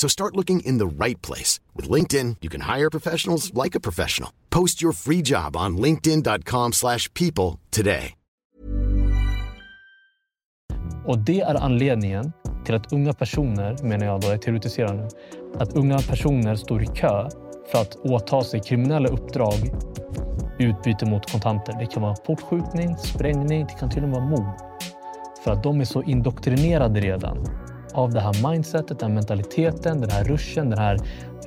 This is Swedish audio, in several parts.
So start looking in the right place. With LinkedIn, you can hire professionals like a professional. Post your free job on linkedin.com slash people today. Och det är anledningen till att unga personer, menar jag då, jag teoretiserar nu, att unga personer står i kö för att åta sig kriminella uppdrag i utbyte mot kontanter. Det kan vara portskjutning, sprängning, det kan till och med vara mord. För att de är så indoktrinerade redan av det här mindsetet, den här mentaliteten, den här ruschen, den här,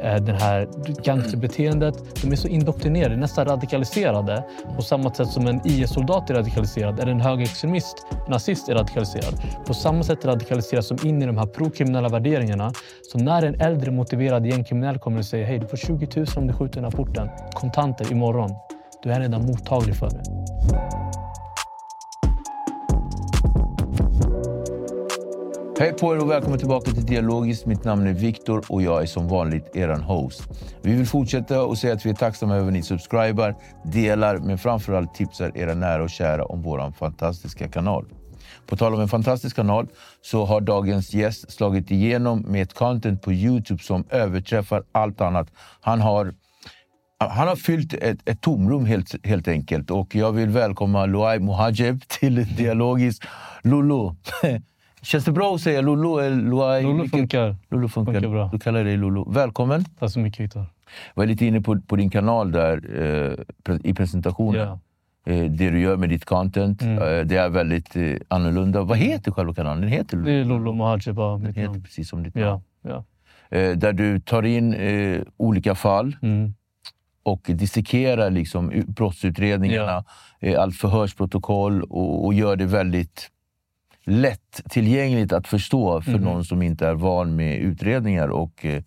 eh, den här gangsterbeteendet. De är så indoktrinerade, nästan radikaliserade. På samma sätt som en IS-soldat är radikaliserad eller en högerextremist, nazist är radikaliserad. På samma sätt radikaliseras de in i de här prokriminella värderingarna. Så när en äldre motiverad gängkriminell kommer och säger hej, du får 20 000 om du skjuter den här porten, kontanter imorgon. Du är redan mottaglig för det. Hej på er och välkommen tillbaka till Dialogiskt. Mitt namn är Viktor och jag är som vanligt er host. Vi vill fortsätta och säga att vi är tacksamma över att ni subscribar, delar men framförallt tipsar era nära och kära om vår fantastiska kanal. På tal om en fantastisk kanal så har dagens gäst slagit igenom med ett content på Youtube som överträffar allt annat. Han har han har fyllt ett, ett tomrum helt, helt enkelt och jag vill välkomna Luai Muhajeb till Dialogiskt. Lulu, Känns det bra att säga Lulu eller Luai? Lulu funkar. Lulu funkar. funkar bra. Du kallar dig Lulu. Välkommen! Tack så mycket Viktor. Jag var lite inne på, på din kanal där eh, i presentationen. Ja. Eh, det du gör med ditt content. Mm. Eh, det är väldigt eh, annorlunda. Vad heter själva kanalen? Den heter Det är Lolo Mohajeb, bara Den heter namn. precis som ditt namn. Ja. Eh, där du tar in eh, olika fall Mm. och dissekerar liksom brottsutredningarna, eh, allt förhörsprotokoll och, och gör det väldigt lätt tillgängligt att förstå för Mhm. någon som inte är van med utredningar och eh,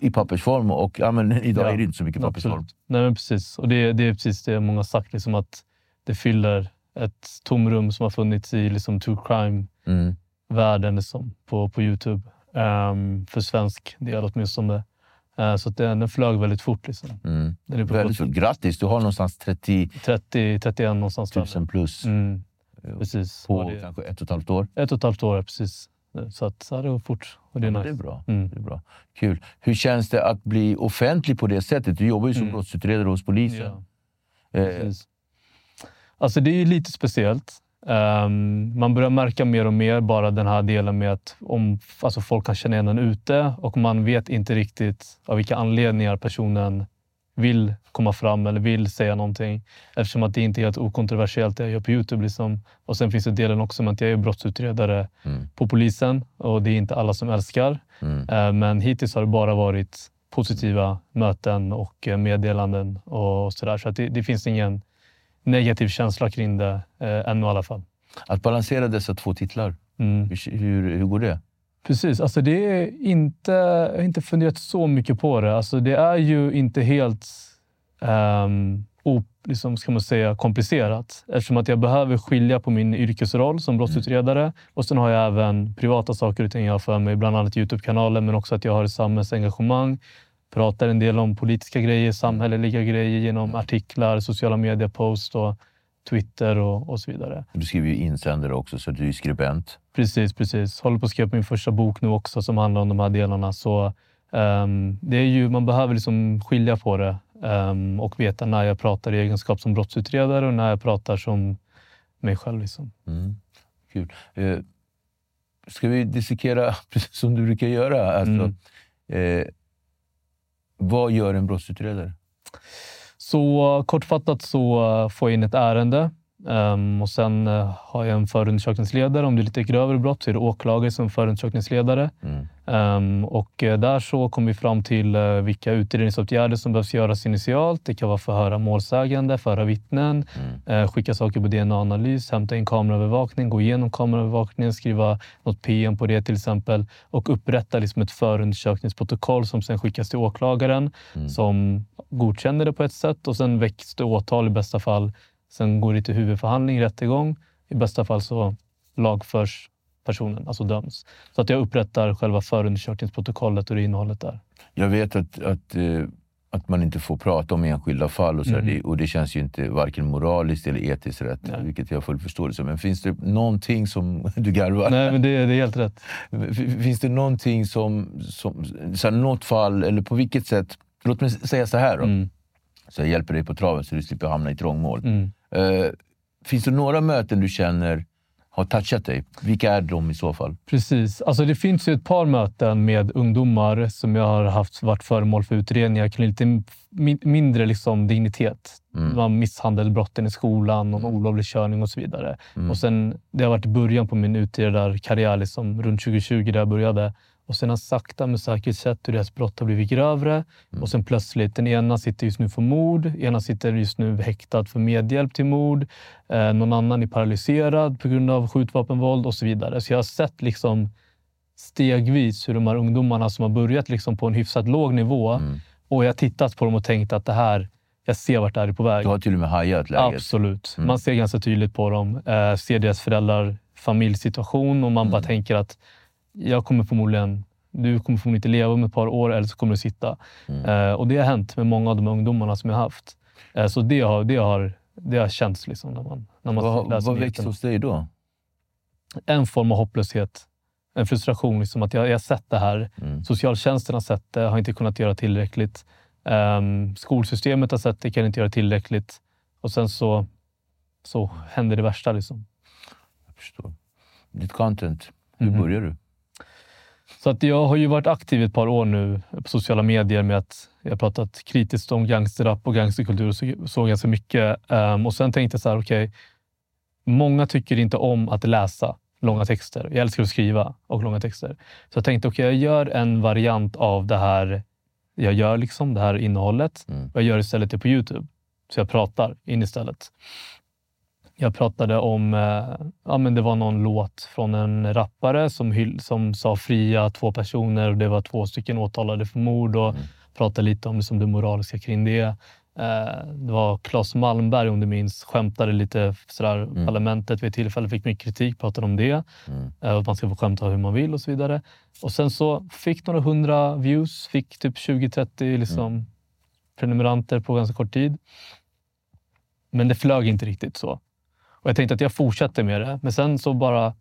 i pappersform. Och, ja, men idag Ja, är det inte så mycket pappersform. Absolut. Nej, men precis. Och det, det är precis det många har sagt, liksom att det fyller ett tomrum som har funnits i liksom, true crime-världen Mm. liksom, på, på Youtube. Ehm, för svensk del åtminstone. Uh, så att den, den flög väldigt fort. Liksom. Mm. Den är på Väldigt fort. Grattis! Du har någonstans 30 30, 31 någonstans. 000 plus Mm, precis. på det, kanske ett och ett halvt år. ett och ett halvt år, precis. Så, att, så det går fort. Och det är Ja, nice. det är bra. Mm. Det är bra. Kul. Hur känns det att bli offentlig på det sättet? Du jobbar ju som Mm. brottsutredare hos polisen. Ja. Eh, Precis. Alltså det är ju lite speciellt. Ehm, man börjar märka mer och mer bara den här delen med att om, alltså folk kan känna igen en ute och man vet inte riktigt av vilka anledningar personen vill komma fram eller vill säga någonting. Eftersom att det inte är helt okontroversiellt det jag gör på Youtube. Liksom. Och sen finns det delen också med att jag är brottsutredare Mm. på polisen och det är inte alla som älskar. Mm. Eh, Men hittills har det bara varit positiva möten och eh, meddelanden och sådär. Så att det, det finns ingen negativ känsla kring det eh, ännu i alla fall. Att balansera dessa två titlar, Mm. hur, hur går det? Precis, alltså det är inte, jag har inte funderat så mycket på det. Alltså det är ju inte helt um, op, liksom, ska man säga, komplicerat eftersom att jag behöver skilja på min yrkesroll som brottsutredare och sen har jag även privata saker och ting jag har för mig, bland annat Youtube-kanalen men också att jag har ett samhällsengagemang. Pratar en del om politiska grejer, samhälleliga grejer genom artiklar, sociala medier, post och Twitter och, och så vidare. Du skriver ju insändare också, så du är skribent. Precis, precis. Håller på att skriva min första bok nu också som handlar om de här delarna. Så um, det är ju, man behöver liksom skilja på det um, och veta när jag pratar i egenskap som brottsutredare och när jag pratar som mig själv. Liksom. Mm. Kul. Uh, ska vi dissekera, precis som du brukar göra, alltså, mm. uh, vad gör en brottsutredare? Så kortfattat så får jag in ett ärende Um, och sen uh, har jag en förundersökningsledare. Om det är lite grövre brott så är det åklagare som förundersökningsledare. Mm. Um, och uh, där så kommer vi fram till uh, vilka utredningsåtgärder som behövs göras initialt. Det kan vara förhöra målsägande, förhöra vittnen, mm. skicka saker på DNA-analys, hämta in kameraövervakning, gå igenom kameraövervakningen, skriva något PM på det till exempel och upprätta liksom ett förundersökningsprotokoll som sen skickas till åklagaren mm. som godkänner det på ett sätt och sen väcks det åtal i bästa fall Sen går det till huvudförhandling, rättegång. I bästa fall så lagförs personen, alltså döms. Så att jag upprättar själva förundersökningsprotokollet och det innehållet där. Jag vet att, att, eh, att man inte får prata om enskilda fall och, så mm. det, och det känns ju inte varken moraliskt eller etiskt rätt, Nej. vilket jag har full förståelse Men finns det någonting som... Du garvar. Nej, men det, det är helt rätt. Finns det någonting som... som så här, något fall, eller på vilket sätt... Låt mig säga så här då. Mm. Så jag hjälper dig på traven så du slipper hamna i trångmål. Mm. Uh, finns det några möten du känner har touchat dig? Vilka är de i så fall? Precis. Alltså det finns ju ett par möten med ungdomar som jag har haft varit föremål för utredningar kring lite mindre liksom dignitet. Mm. Misshandelbrotten i skolan, någon mm. olovlig körning och så vidare. Mm. Och sen, det har varit början på min utredarkarriär, liksom, runt 2020 där jag började. Och sen har sakta men säkert sett hur deras brott har blivit grövre. Mm. Och sen plötsligt, den ena sitter just nu för mord, ena sitter just nu häktad för medhjälp till mord. Eh, någon annan är paralyserad på grund av skjutvapenvåld och så vidare. Så jag har sett liksom stegvis hur de här ungdomarna som har börjat liksom på en hyfsat låg nivå mm. och jag har tittat på dem och tänkt att det här, jag ser vart det här är på väg. Du har till och med hajat läget? Absolut. Mm. Man ser ganska tydligt på dem. Eh, ser deras föräldrar familjesituation och man bara mm. tänker att jag kommer förmodligen, du kommer förmodligen inte leva om ett par år eller så kommer du sitta. Mm. Eh, och det har hänt med många av de ungdomarna som jag haft. Eh, så det har, det har, det har känts liksom när man, när man vad, läser Vad växte hos dig då? En form av hopplöshet. En frustration. Liksom att jag, jag har sett det här. Mm. Socialtjänsten har sett det, har inte kunnat göra tillräckligt. Um, skolsystemet har sett det, kan inte göra tillräckligt. Och sen så, så händer det värsta. Liksom. Jag förstår. Ditt content, hur mm. börjar du? Så att jag har ju varit aktiv ett par år nu på sociala medier med att jag har pratat kritiskt om gangsterrap och gangsterkultur och så, så ganska mycket. Um, och sen tänkte jag så här, okej, okay, många tycker inte om att läsa långa texter. Jag älskar att skriva och långa texter. Så jag tänkte, okej, okay, jag gör en variant av det här jag gör, liksom, det här innehållet. Mm. Jag gör istället det på Youtube. Så jag pratar in istället. Jag pratade om, eh, ja men det var någon låt från en rappare som, som sa fria två personer och det var två stycken åtalade för mord och mm. pratade lite om liksom det moraliska kring det. Eh, det var Claes Malmberg, om du minns, skämtade lite sådär. Mm. Parlamentet vid ett tillfälle fick mycket kritik, pratade om det. Mm. Eh, att man ska få skämta hur man vill och så vidare. Och sen så fick några hundra views, fick typ 20-30 liksom, mm. prenumeranter på ganska kort tid. Men det flög inte riktigt så. Och jag tänkte att jag fortsätter med det, men sen så bara...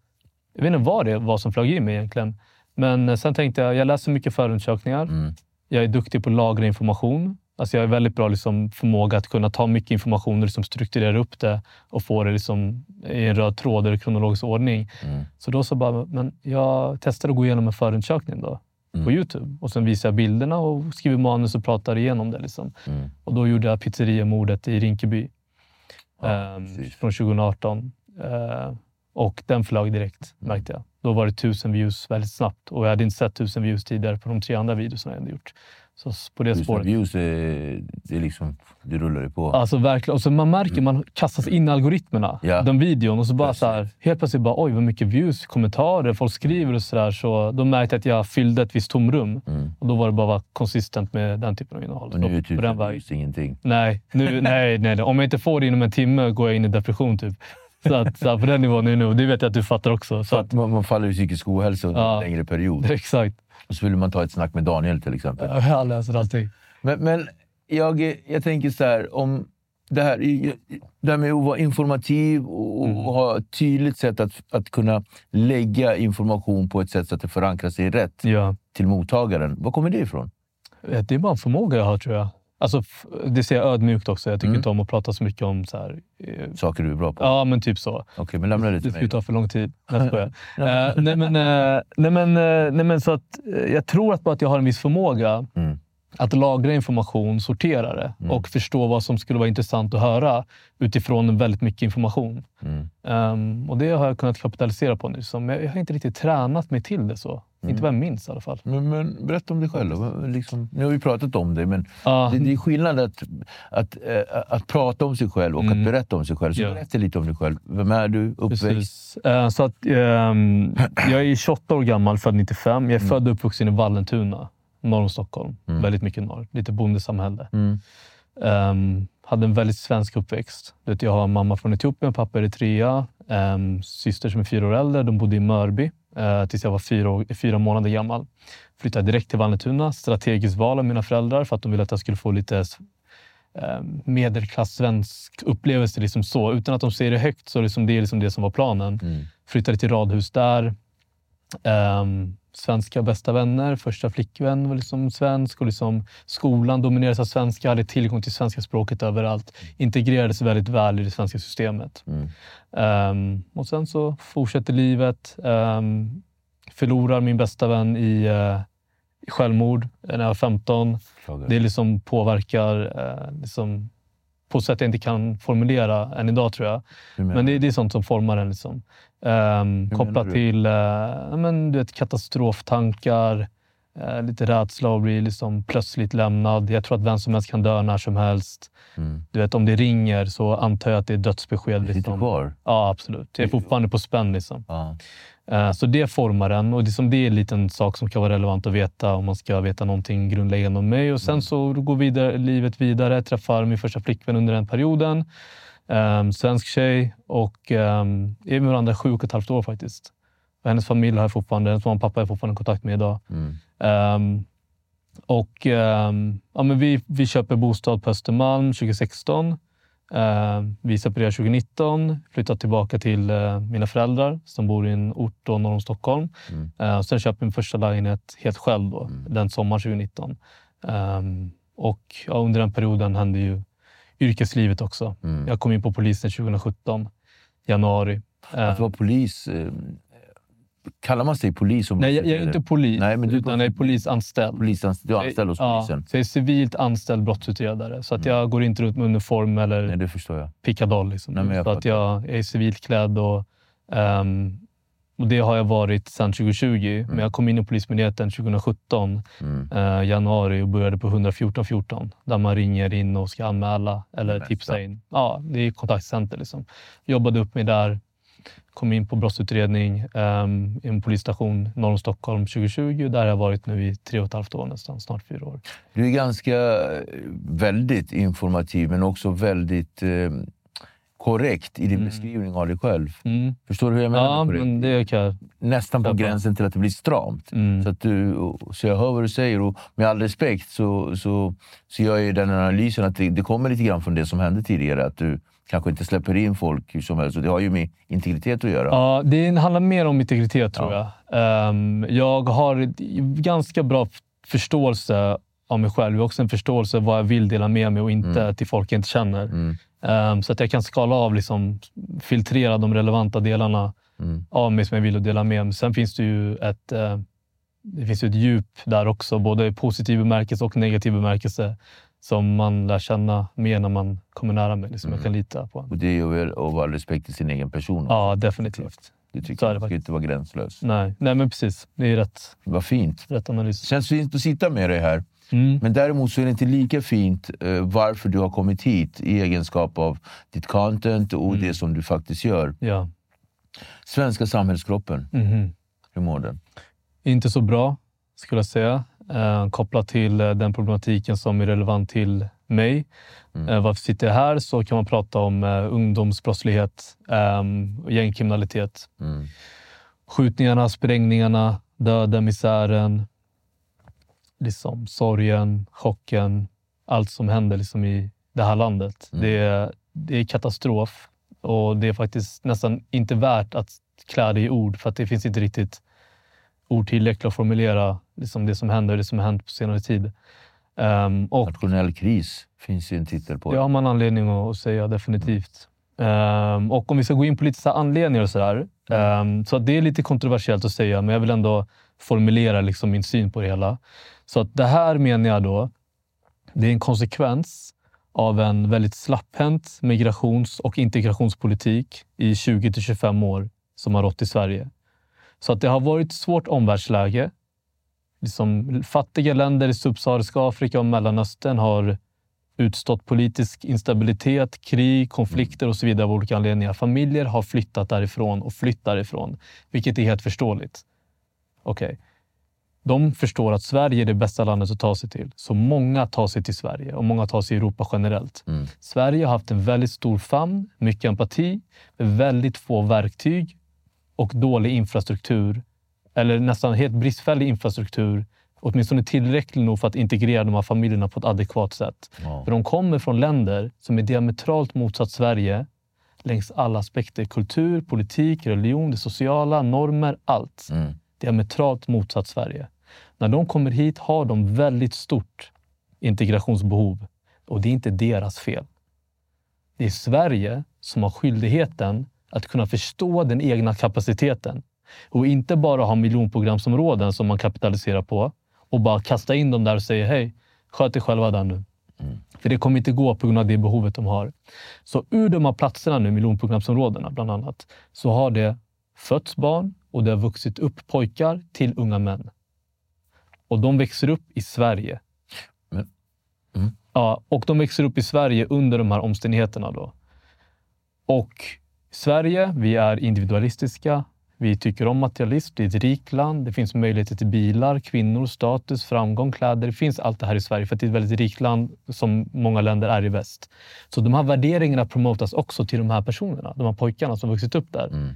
Jag vet inte vad det var som flög i mig egentligen. Men sen tänkte jag, jag läser mycket förundersökningar. Mm. Jag är duktig på att lagra information. Alltså jag har väldigt bra liksom förmåga att kunna ta mycket information och liksom strukturera upp det och få det liksom i en röd tråd eller kronologisk ordning. Mm. Så då så bara, men jag testade att gå igenom en förundersökning då, mm. på Youtube. Och sen visade jag bilderna och skriver manus och pratar igenom det. Liksom. Mm. Och då gjorde jag pizzeriamordet i Rinkeby ja, um, från 2018. Uh, eh, och den flög direkt, mm. märkte jag. Då var det tusen views väldigt snabbt och jag hade inte sett tusen views tidigare på de tre andra videorna jag hade gjort. Så på det spåret. views, det, är liksom, det rullar ju på. Alltså verkligen. Och så man märker, man kastas in i algoritmerna. Ja. Den videon och så bara så här, helt plötsligt bara oj vad mycket views, kommentarer, folk skriver och sådär. Så då märkte att jag fyllde ett visst tomrum. Mm. Och då var det bara att vara konsistent med den typen av innehåll. Och nu är tusen views ingenting. Nej, nu, nej, nej, om jag inte får det inom en timme går jag in i depression. typ. Så, att, så på den nivån är nu. Det vet jag att du fattar också. Så att, man, man faller i psykisk ohälsa under ja, en längre period. Exakt. Och så vill man ta ett snack med Daniel till exempel. Ja, jag löser allting. Men, men jag, jag tänker så här, om, det här, det här med att vara informativ och, Mm. och ha ett tydligt sätt att, att kunna lägga information på ett sätt så att det förankrar sig rätt Ja. till mottagaren. Var kommer det ifrån? Det är bara en förmåga jag har tror jag. Alltså, det ser jag ödmjukt också. Jag tycker Mm. inte om att prata så mycket om så här. eh, Saker du är bra på? Ja, men typ så. Okej, men lämna det Det till skulle mig. ta för lång tid. Nej, jag nej, men, nej, men, nej, men så att Jag tror att bara att jag har en viss förmåga Mm. att lagra information, sortera det Mm. och förstå vad som skulle vara intressant att höra utifrån väldigt mycket information. Ehm, och Det har jag kunnat kapitalisera på nu. Så, men jag har inte riktigt tränat mig till det så. Mm. Inte vad jag minns i alla fall. Men, men berätta om dig själv. Liksom, nu har vi pratat om det, men Ja, det, det är skillnad att, att, eh, att prata om sig själv och Mm. att berätta om sig själv. Så Ja. berätta lite om dig själv. Vem är du? Uppväxt? Eh, Så att, ehm, jag är 28 år gammal, född 95. Jag är född och uppvuxen i Vallentuna, norr om Stockholm. Mm. Väldigt mycket norr. Lite bondesamhälle. Mm. Ehm, hade en väldigt svensk uppväxt. Jag har mamma från Etiopien, pappa Eritrea. Um, syster som är fyra år äldre. De bodde i Mörby eh, tills jag var fyra, fyra månader gammal. Flyttade direkt till Vallentuna. Strategiskt val av mina föräldrar för att de ville att jag skulle få lite um, medelklass-svensk upplevelse. Liksom så. Utan att de säger det högt så liksom det är liksom det som var planen. Mm. Flyttade till radhus där. Ehm, svenska bästa vänner. Första flickvän var liksom svensk. Och liksom skolan dominerades av svenska. Hade tillgång till svenska språket överallt. Integrerades väldigt väl i det svenska systemet. Mm. Ehm, och sen så fortsätter livet. Um, förlorar min bästa vän i, uh, självmord när jag var 15. Beklagar. Det liksom påverkar eh, liksom, på sätt jag inte kan formulera än idag tror jag. Men det, det är sånt som formar en. Liksom. Um, kopplat till uh, men, du vet, katastroftankar, eh, lite rädsla att bli liksom, plötsligt lämnad. Jag tror att vem som helst kan dö när som helst. Mm. Du vet, om det ringer så antar jag att det är dödsbesked. Du sitter Liksom. kvar? Ja, absolut. Jag är fortfarande på spänn. Liksom. Ja. Eh, Så det formar en och det, som det är en liten sak som kan vara relevant att veta om man ska veta någonting grundläggande om mig. Och sen Mm. så går vidare, livet vidare. Träffar min första flickvän under den perioden. Um, svensk tjej och um, är med varandra sju och ett halvt år faktiskt. Och hennes familj har jag fortfarande, hennes mamma och pappa är fortfarande i kontakt med idag. Mm. Ehm, och ehm, ja, men vi, vi köper bostad på Östermalm 2016. Ehm, vi separerar 2019, flyttar tillbaka till eh, mina föräldrar som bor i en ort då norr om Stockholm. Mm. Uh, sen köper jag min första lägenhet helt själv då, Mm. den sommaren 2019. Ehm, och ja, under den perioden hände ju yrkeslivet också. Mm. Jag kom in på polisen 2017, januari. Att vara polis, eh, kallar man sig polis? Om Nej, jag, jag är inte polis, Nej, men du- utan jag är polisanställd. Polisanst- du är anställd hos Ja, polisen? så jag är civilt anställd brottsutredare. Så att Mm. jag går inte runt med uniform eller Nej, det förstår jag. pickadoll. Liksom. Nej, jag så att jag är civilt klädd. Och, ehm, och det har jag varit sedan 2020. Men jag kom in i Polismyndigheten 2017, Mm. eh, januari, och började på 114 14 Där man ringer in och ska anmäla eller tipsa in. Ja, det är kontaktcenter. Liksom. Jobbade upp mig där. Kom in på brottsutredning um, i en polisstation norr om Stockholm 2020. Där har jag varit nu i tre och ett halvt år nästan, snart fyra år. Du är ganska eh, väldigt informativ, men också väldigt eh, korrekt i din Mm. beskrivning av dig själv. Mm. Förstår du hur jag menar Ja, med men det kan jag. Nästan på Köpa. gränsen till att det blir stramt. Mm. Så, att du, så jag hör vad du säger och med all respekt så, så, så gör jag den analysen att det, det kommer lite grann från det som hände tidigare. Att du kanske inte släpper in folk hur som helst. Och det har ju med integritet att göra. Ja, det handlar mer om integritet tror Ja. jag. Ehm, jag har ganska bra förståelse av mig själv. Jag har också en förståelse vad jag vill dela med mig och inte till folk jag inte känner. Mm. Ehm, så att jag kan skala av, liksom, filtrera de relevanta delarna Mm. av mig som jag vill dela med mig. Sen finns det ju ett, eh, det finns ett djup där också, både i positiv bemärkelse och negativ bemärkelse, som man lär känna mer när man kommer nära mig. Liksom. Mm. Jag kan lita på en. Och det är väl att vara respekt till sin egen person. Ja, definitivt. Det så tycker jag. det ska inte vara gränslös. Nej, nej men precis. Det är rätt, Vad fint. rätt analys. känns fint att sitta med dig här. Mm. Men däremot så är det inte lika fint eh, varför du har kommit hit i egenskap av ditt content och Mm. det som du faktiskt gör. Ja. Svenska samhällskroppen, Mhm. hur mår den? Inte så bra, skulle jag säga. Eh, kopplat till eh, den problematiken som är relevant till mig. Mm. Eh, varför sitter jag här? Så kan man prata om eh, ungdomsbrottslighet, eh, gängkriminalitet. Mm. Skjutningarna, sprängningarna, döden, misären, liksom sorgen, chocken. Allt som händer liksom i, det här landet. Mm. Det, är, det är katastrof och det är faktiskt nästan inte värt att klä det i ord för att det finns inte riktigt ord tillräckligt att formulera liksom det som händer och det som har hänt på senare tid. Ehm, och Nationell kris finns ju en titel på. det har man anledning att säga definitivt. Ehm, och om vi ska gå in på lite så anledningar och sådär. Um, så att det är lite kontroversiellt att säga, men jag vill ändå formulera liksom min syn på det hela. Så att det här menar jag då, det är en konsekvens av en väldigt slapphänt migrations och integrationspolitik i 20 till 25 år som har rått i Sverige. Så att det har varit ett svårt omvärldsläge. Liksom fattiga länder i subsahariska Afrika och Mellanöstern har utstått politisk instabilitet, krig, konflikter och så vidare av olika anledningar. Familjer har flyttat därifrån och flytt därifrån, vilket är helt förståeligt. Okej. De förstår att Sverige är det bästa landet att ta sig till. Så många tar sig till Sverige och många tar sig i Europa generellt. Mm. Sverige har haft en väldigt stor famn, mycket empati, med väldigt få verktyg och dålig infrastruktur. Eller nästan helt bristfällig infrastruktur. Åtminstone tillräcklig nog för att integrera de här familjerna på ett adekvat sätt. Ja. För de kommer från länder som är diametralt motsatt Sverige längs alla aspekter. Kultur, politik, religion, det sociala, normer, allt. Mm. Diametralt motsatt Sverige. När de kommer hit har de väldigt stort integrationsbehov. Och det är inte deras fel. Det är Sverige som har skyldigheten att kunna förstå den egna kapaciteten. Och inte bara ha miljonprogramsområden som man kapitaliserar på och bara kasta in dem där och säga hej, sköt er själva där nu. För det kommer inte gå på grund av det behovet de har. Så ur de här platserna nu, miljonprogramsområdena bland annat, så har det fötts barn och det har vuxit upp pojkar till unga män. Och de växer upp i Sverige. Men- mm. Ja, och de växer upp i Sverige under de här omständigheterna. Då. Och Sverige, vi är individualistiska. Vi tycker om materialism. Det är ett rikt land. Det finns möjligheter till bilar, kvinnor, status, framgång, kläder. Det finns allt det här i Sverige för att det är ett väldigt rikt land som många länder är i väst. Så de här värderingarna promotas också till de här personerna, de här pojkarna som vuxit upp där. Mm.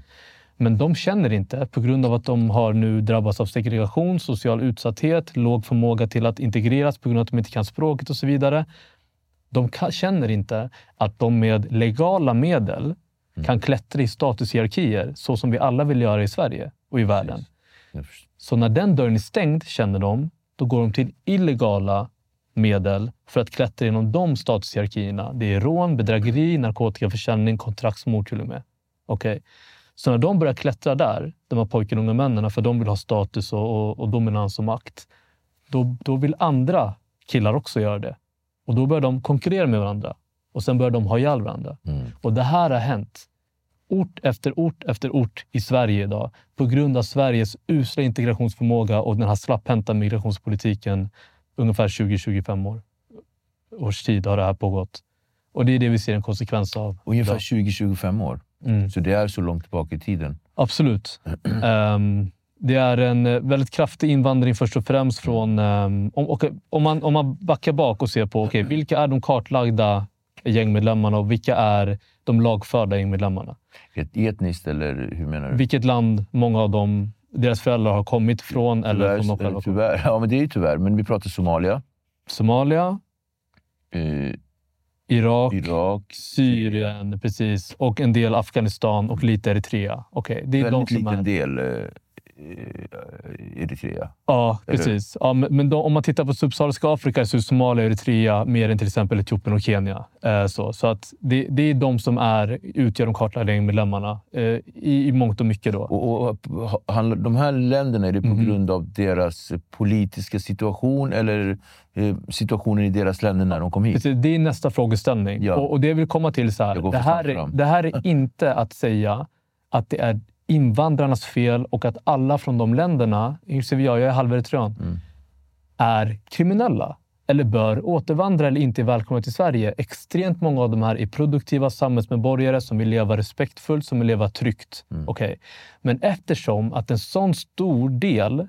Men de känner inte, på grund av att de har nu drabbats av segregation, social utsatthet, låg förmåga till att integreras på grund av att de inte kan språket och så vidare. De känner inte att de med legala medel kan klättra i statushierarkier så som vi alla vill göra i Sverige och i världen. Så när den dörren är stängd, känner de, då går de till illegala medel för att klättra inom de statushierarkierna. Det är rån, bedrägeri, narkotikaförsäljning, kontraktsmord till och med. Okej. Så när de börjar klättra där, de här pojkarna och unga männen, för de vill ha status och, och, och dominans och makt, då, då vill andra killar också göra det. Och då börjar de konkurrera med varandra. Och sen börjar de ha ihjäl varandra. Mm. Och det här har hänt ort efter ort efter ort i Sverige idag på grund av Sveriges usla integrationsförmåga och den här slapphänta migrationspolitiken ungefär 20-25 år. års tid har det här pågått. Och det är det vi ser en konsekvens av. Ungefär idag. 20-25 år. Mm. Så det är så långt tillbaka i tiden. Absolut. Ehm, det är en eh, väldigt kraftig invandring först och främst från... ehm, om, om, man, om man backar bak och ser på okay, vilka är de kartlagda gängmedlemmarna och vilka är de lagförda gängmedlemmarna. Etniskt eller hur menar du? Vilket land många av dem, deras föräldrar har kommit från eller som de själva Tyvärr, kommer tyvärr. Ja, men det är ju tyvärr. Men vi pratar Somalia, Somalia, eh, Irak, Irak. Syrien, precis. Och en del Afghanistan och lite Eritrea. Okej, det är de Väldigt som liten är... del eh, eh, Eritrea. Ja, precis. Ja, men men då, om man tittar på subsahariska Afrika så är Somalia och Eritrea mer än till exempel Etiopien och Kenya. Eh, så så att det, det är de som är, utgör de kartlagda gängmedlemmarna eh, i, i mångt och mycket. Då. Och, och, de här länderna, är det på Mhm. grund av deras politiska situation eller eh, situationen i deras länder när de kom hit? Precis, det är nästa frågeställning. Ja. Och, och det jag vill komma till så här. Det här, är, det här är inte att säga att det är invandrarnas fel och att alla från de länderna, inklusive jag, jag är halveritrean, Mm. är kriminella eller bör återvandra eller inte är välkomna till Sverige. Extremt många av de här är produktiva samhällsmedborgare som vill leva respektfullt, som vill leva tryggt. Mm. Okej. Men eftersom att en sån stor del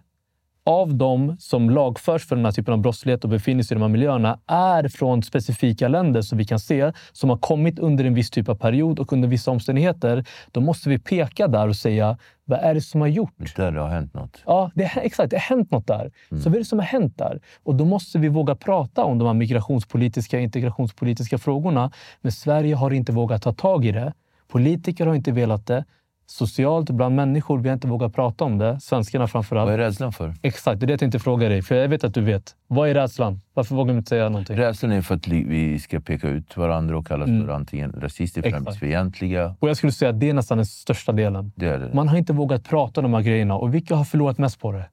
av de som lagförs för den här typen av brottslighet och befinner sig i de här miljöerna är från specifika länder som vi kan se som har kommit under en viss typ av period och under vissa omständigheter. Då måste vi peka där och säga vad är det som har gjort? Där det har hänt något. Ja, det, exakt. Det har hänt något där. Mm. Så vad är det som har hänt där? Och då måste vi våga prata om de här migrationspolitiska integrationspolitiska frågorna. Men Sverige har inte vågat ta tag i det. Politiker har inte velat det socialt bland människor. Vi har inte vågat prata om det. Svenskarna framförallt. Vad är rädslan för? Exakt, det är det jag tänkte fråga dig. För jag vet att du vet. Vad är rädslan? Varför vågar du inte säga någonting? Rädslan är för att vi ska peka ut varandra och kallas mm. för antingen rasister, främlingsfientliga. Och jag skulle säga att det är nästan den största delen. Det är det. Man har inte vågat prata om de här grejerna. Och vilka har förlorat mest på det?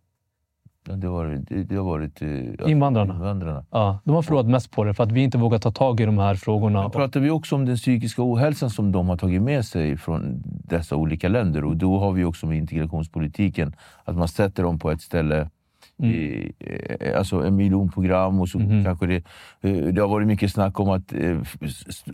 Det har varit, det har varit ja, invandrarna. invandrarna. Ja, de har förlorat mest på det för att vi inte vågar ta tag i de här frågorna. Men pratar vi också om den psykiska ohälsan som de har tagit med sig från dessa olika länder. Och då har vi också med integrationspolitiken att man sätter dem på ett ställe Mm. I, alltså en miljonprogram och så mm. kanske det, eh, det har varit mycket snack om att eh,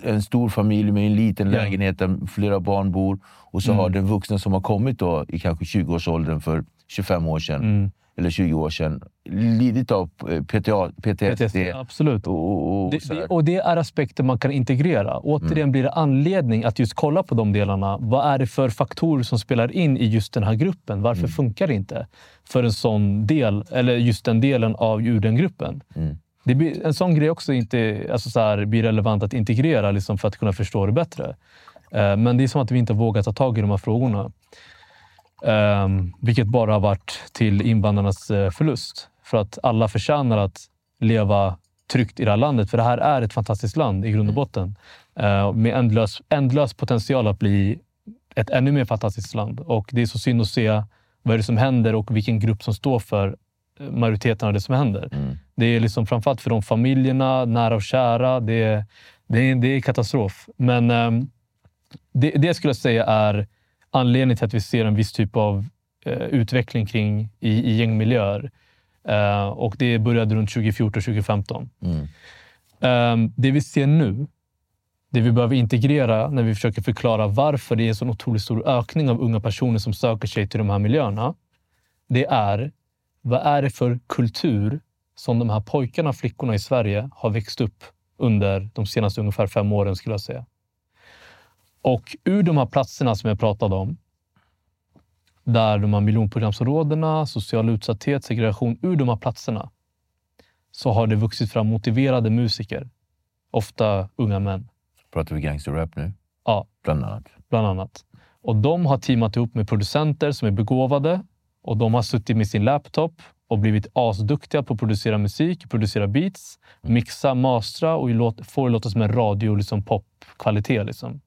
en stor familj med en liten ja. lägenhet där flera barn bor och så mm. har den vuxna som har kommit då i kanske 20-årsåldern för 25 år sedan mm eller 20 år sedan lidit av eh, PTA, PTSD. PTSD absolut. Och, och, det, och, det, är aspekter man kan integrera. Återigen mm. blir det anledning att just kolla på de delarna. Vad är det för faktorer som spelar in i just den här gruppen? Varför mm. funkar det inte för en sån del, eller just den delen av ur den gruppen? Mm. Det blir, en sån grej också inte alltså så här, blir relevant att integrera liksom för att kunna förstå det bättre. Uh, men det är som att vi inte vågar ta tag i de här frågorna. Um, vilket bara har varit till invandrarnas uh, förlust. För att alla förtjänar att leva tryggt i det här landet. För det här är ett fantastiskt land i grund och mm. botten. Uh, med ändlös, ändlös potential att bli ett ännu mer fantastiskt land. Och det är så synd att se vad är det som händer och vilken grupp som står för eh, majoriteten av det som händer. Mm. Det är liksom framförallt för de familjerna, nära och kära. Det är, det är, det är katastrof. Men um, det, det skulle jag säga är anledning till att vi ser en viss typ av eh, utveckling kring i, i gängmiljöer. Uh, och det började runt 2014-2015. Mm. Um, det vi ser nu, det vi behöver integrera när vi försöker förklara varför det är en så otroligt stor ökning av unga personer som söker sig till de här miljöerna. Det är, vad är det för kultur som de här pojkarna och flickorna i Sverige har växt upp under de senaste ungefär fem åren, skulle jag säga. Och ur de här platserna som jag pratade om, där de här miljonprogramsområdena, social utsatthet, segregation, ur de här platserna så har det vuxit fram motiverade musiker. Ofta unga män. Pratar vi gangsterrap nu? Ja. Bland annat? Bland annat. Och de har teamat ihop med producenter som är begåvade och de har suttit med sin laptop och blivit asduktiga på att producera musik, producera beats, mixa, mastra och få det låta som en radio liksom popkvalitet. Liksom.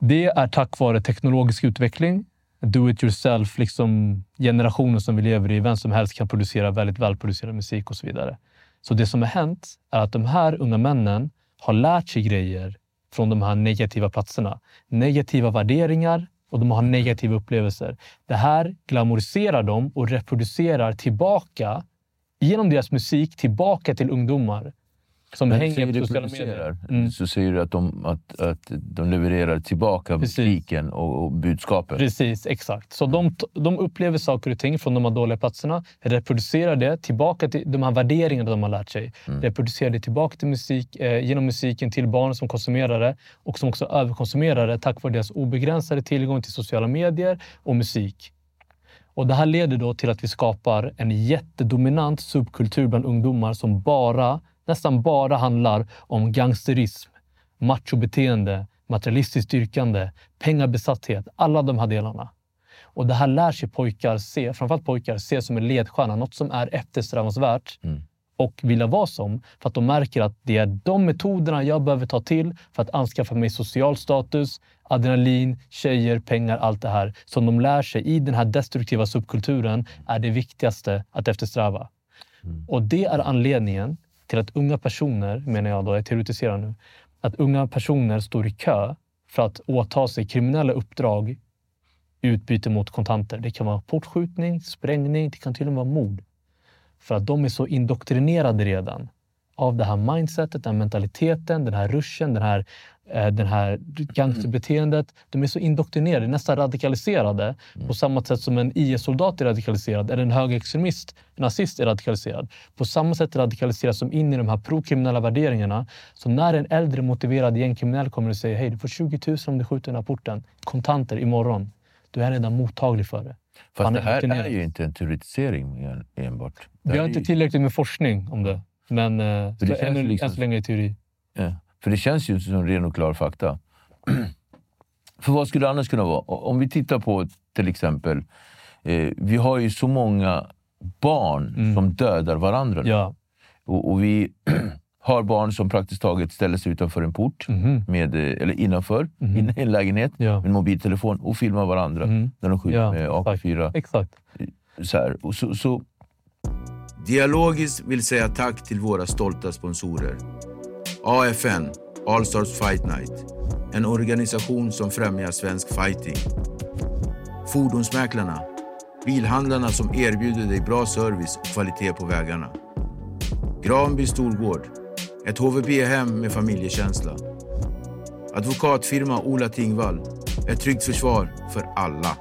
Det är tack vare teknologisk utveckling, do it yourself, liksom generationen som vi lever i. Vem som helst kan producera väldigt välproducerad musik och så vidare. Så det som har hänt är att de här unga männen har lärt sig grejer från de här negativa platserna. Negativa värderingar och de har negativa upplevelser. Det här glamoriserar dem och reproducerar tillbaka genom deras musik tillbaka till ungdomar som Men hänger på sociala medier. Mm. Så säger du att de, att, att de levererar tillbaka musiken och, och budskapet. Precis, exakt. Så de, de upplever saker och ting från de här dåliga platserna, reproducerar det tillbaka till de här värderingarna de har lärt sig. Mm. Reproducerar det tillbaka till musik, eh, genom musiken till barn som konsumerar det och som också överkonsumerar det tack vare deras obegränsade tillgång till sociala medier och musik. Och Det här leder då till att vi skapar en jättedominant subkultur bland ungdomar som bara nästan bara handlar om gangsterism, machobeteende, materialistiskt styrkande, pengabesatthet. Alla de här delarna. Och det här lär sig pojkar se, framförallt pojkar, se som en ledstjärna. Något som är eftersträvansvärt mm. och vilja vara som. För att de märker att det är de metoderna jag behöver ta till för att anskaffa mig social status, adrenalin, tjejer, pengar, allt det här som de lär sig i den här destruktiva subkulturen är det viktigaste att eftersträva. Mm. Och det är anledningen till att unga personer, menar jag då, jag teoretiserar nu, att unga personer står i kö för att åta sig kriminella uppdrag i utbyte mot kontanter. Det kan vara portskjutning, sprängning, det kan till och med vara mord. För att de är så indoktrinerade redan av det här mindsetet, den här mentaliteten, den här ruschen, den här, eh, den här gangsterbeteendet. De är så indoktrinerade, nästan radikaliserade på samma sätt som en IS-soldat är radikaliserad eller en högerextremist, en nazist är radikaliserad. På samma sätt radikaliseras de in i de här prokriminella värderingarna. Så när en äldre motiverad gängkriminell kommer och säger hej, du får 20 000 om du skjuter den här porten, kontanter imorgon. Då är redan mottaglig för det. Fast Han det är här är ju inte en teoretisering en- enbart. Vi har inte tillräckligt med forskning om det. Men eh, För det så ännu, känns liksom- än så länge är teori. Ja. För det känns ju som ren och klar fakta. För vad skulle det annars kunna vara? Om vi tittar på till exempel, eh, vi har ju så många barn som dödar varandra. Mm. Ja. Och, och vi har barn som praktiskt taget ställer sig utanför en port, Mhm. med, eh, eller innanför, inne i en lägenhet, Ja. med en mobiltelefon och filmar varandra Mhm. när de skjuter Ja, med AK4. Exakt. Så här. Och så, så, Dialogiskt vill säga tack till våra stolta sponsorer. AFN, All Stars Fight Night. En organisation som främjar svensk fighting. Fordonsmäklarna. Bilhandlarna som erbjuder dig bra service och kvalitet på vägarna. Granby Storgård. Ett HVB-hem med familjekänsla. Advokatfirma Ola Tingvall. Ett tryggt försvar för alla.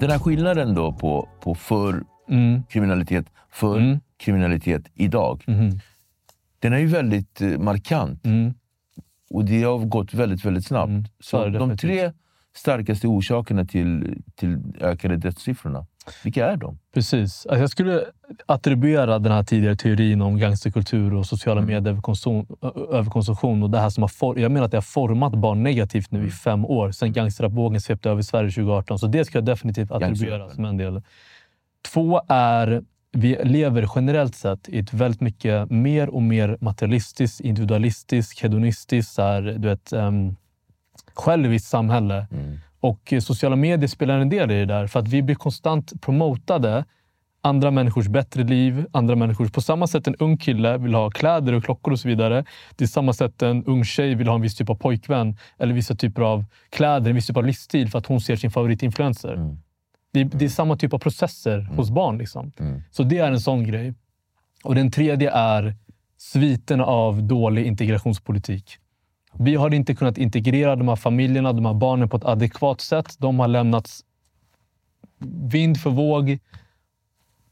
den här skillnaden då på, på förr Mm. kriminalitet, för Mm. kriminalitet idag. Mhm. Den är ju väldigt eh, markant. Mm. Och det har gått väldigt, väldigt snabbt. Mm, så de tre starkaste orsakerna till, till ökade dödssiffrorna, vilka är de? Precis. Alltså jag skulle attribuera den här tidigare teorin om gangsterkultur och sociala Mm. medier-överkonsum- ö- överkonsumtion och det här som har jag menar att det har format barn negativt nu i Mm. fem år sedan gangsterrapvågen svepte över Sverige 2018. Så det ska jag definitivt attribuera som en del. Två är vi lever generellt sett i ett väldigt mycket mer och mer materialistiskt, individualistiskt, hedonistiskt, så här, du vet, um, själviskt samhälle. Mm. Och sociala medier spelar en del i det där. För att vi blir konstant promotade andra människors bättre liv. andra människors... På samma sätt en ung kille vill ha kläder och klockor och så vidare. Det är samma sätt en ung tjej vill ha en viss typ av pojkvän eller vissa typer av kläder, en viss typ av livsstil för att hon ser sin favoritinfluencer. Mm. Det, är, det är samma typ av processer hos barn. Liksom. Mm. Så det är en sån grej. Och den tredje är sviterna av dålig integrationspolitik. Vi har inte kunnat integrera de här familjerna, de här barnen på ett adekvat sätt. De har lämnats vind för våg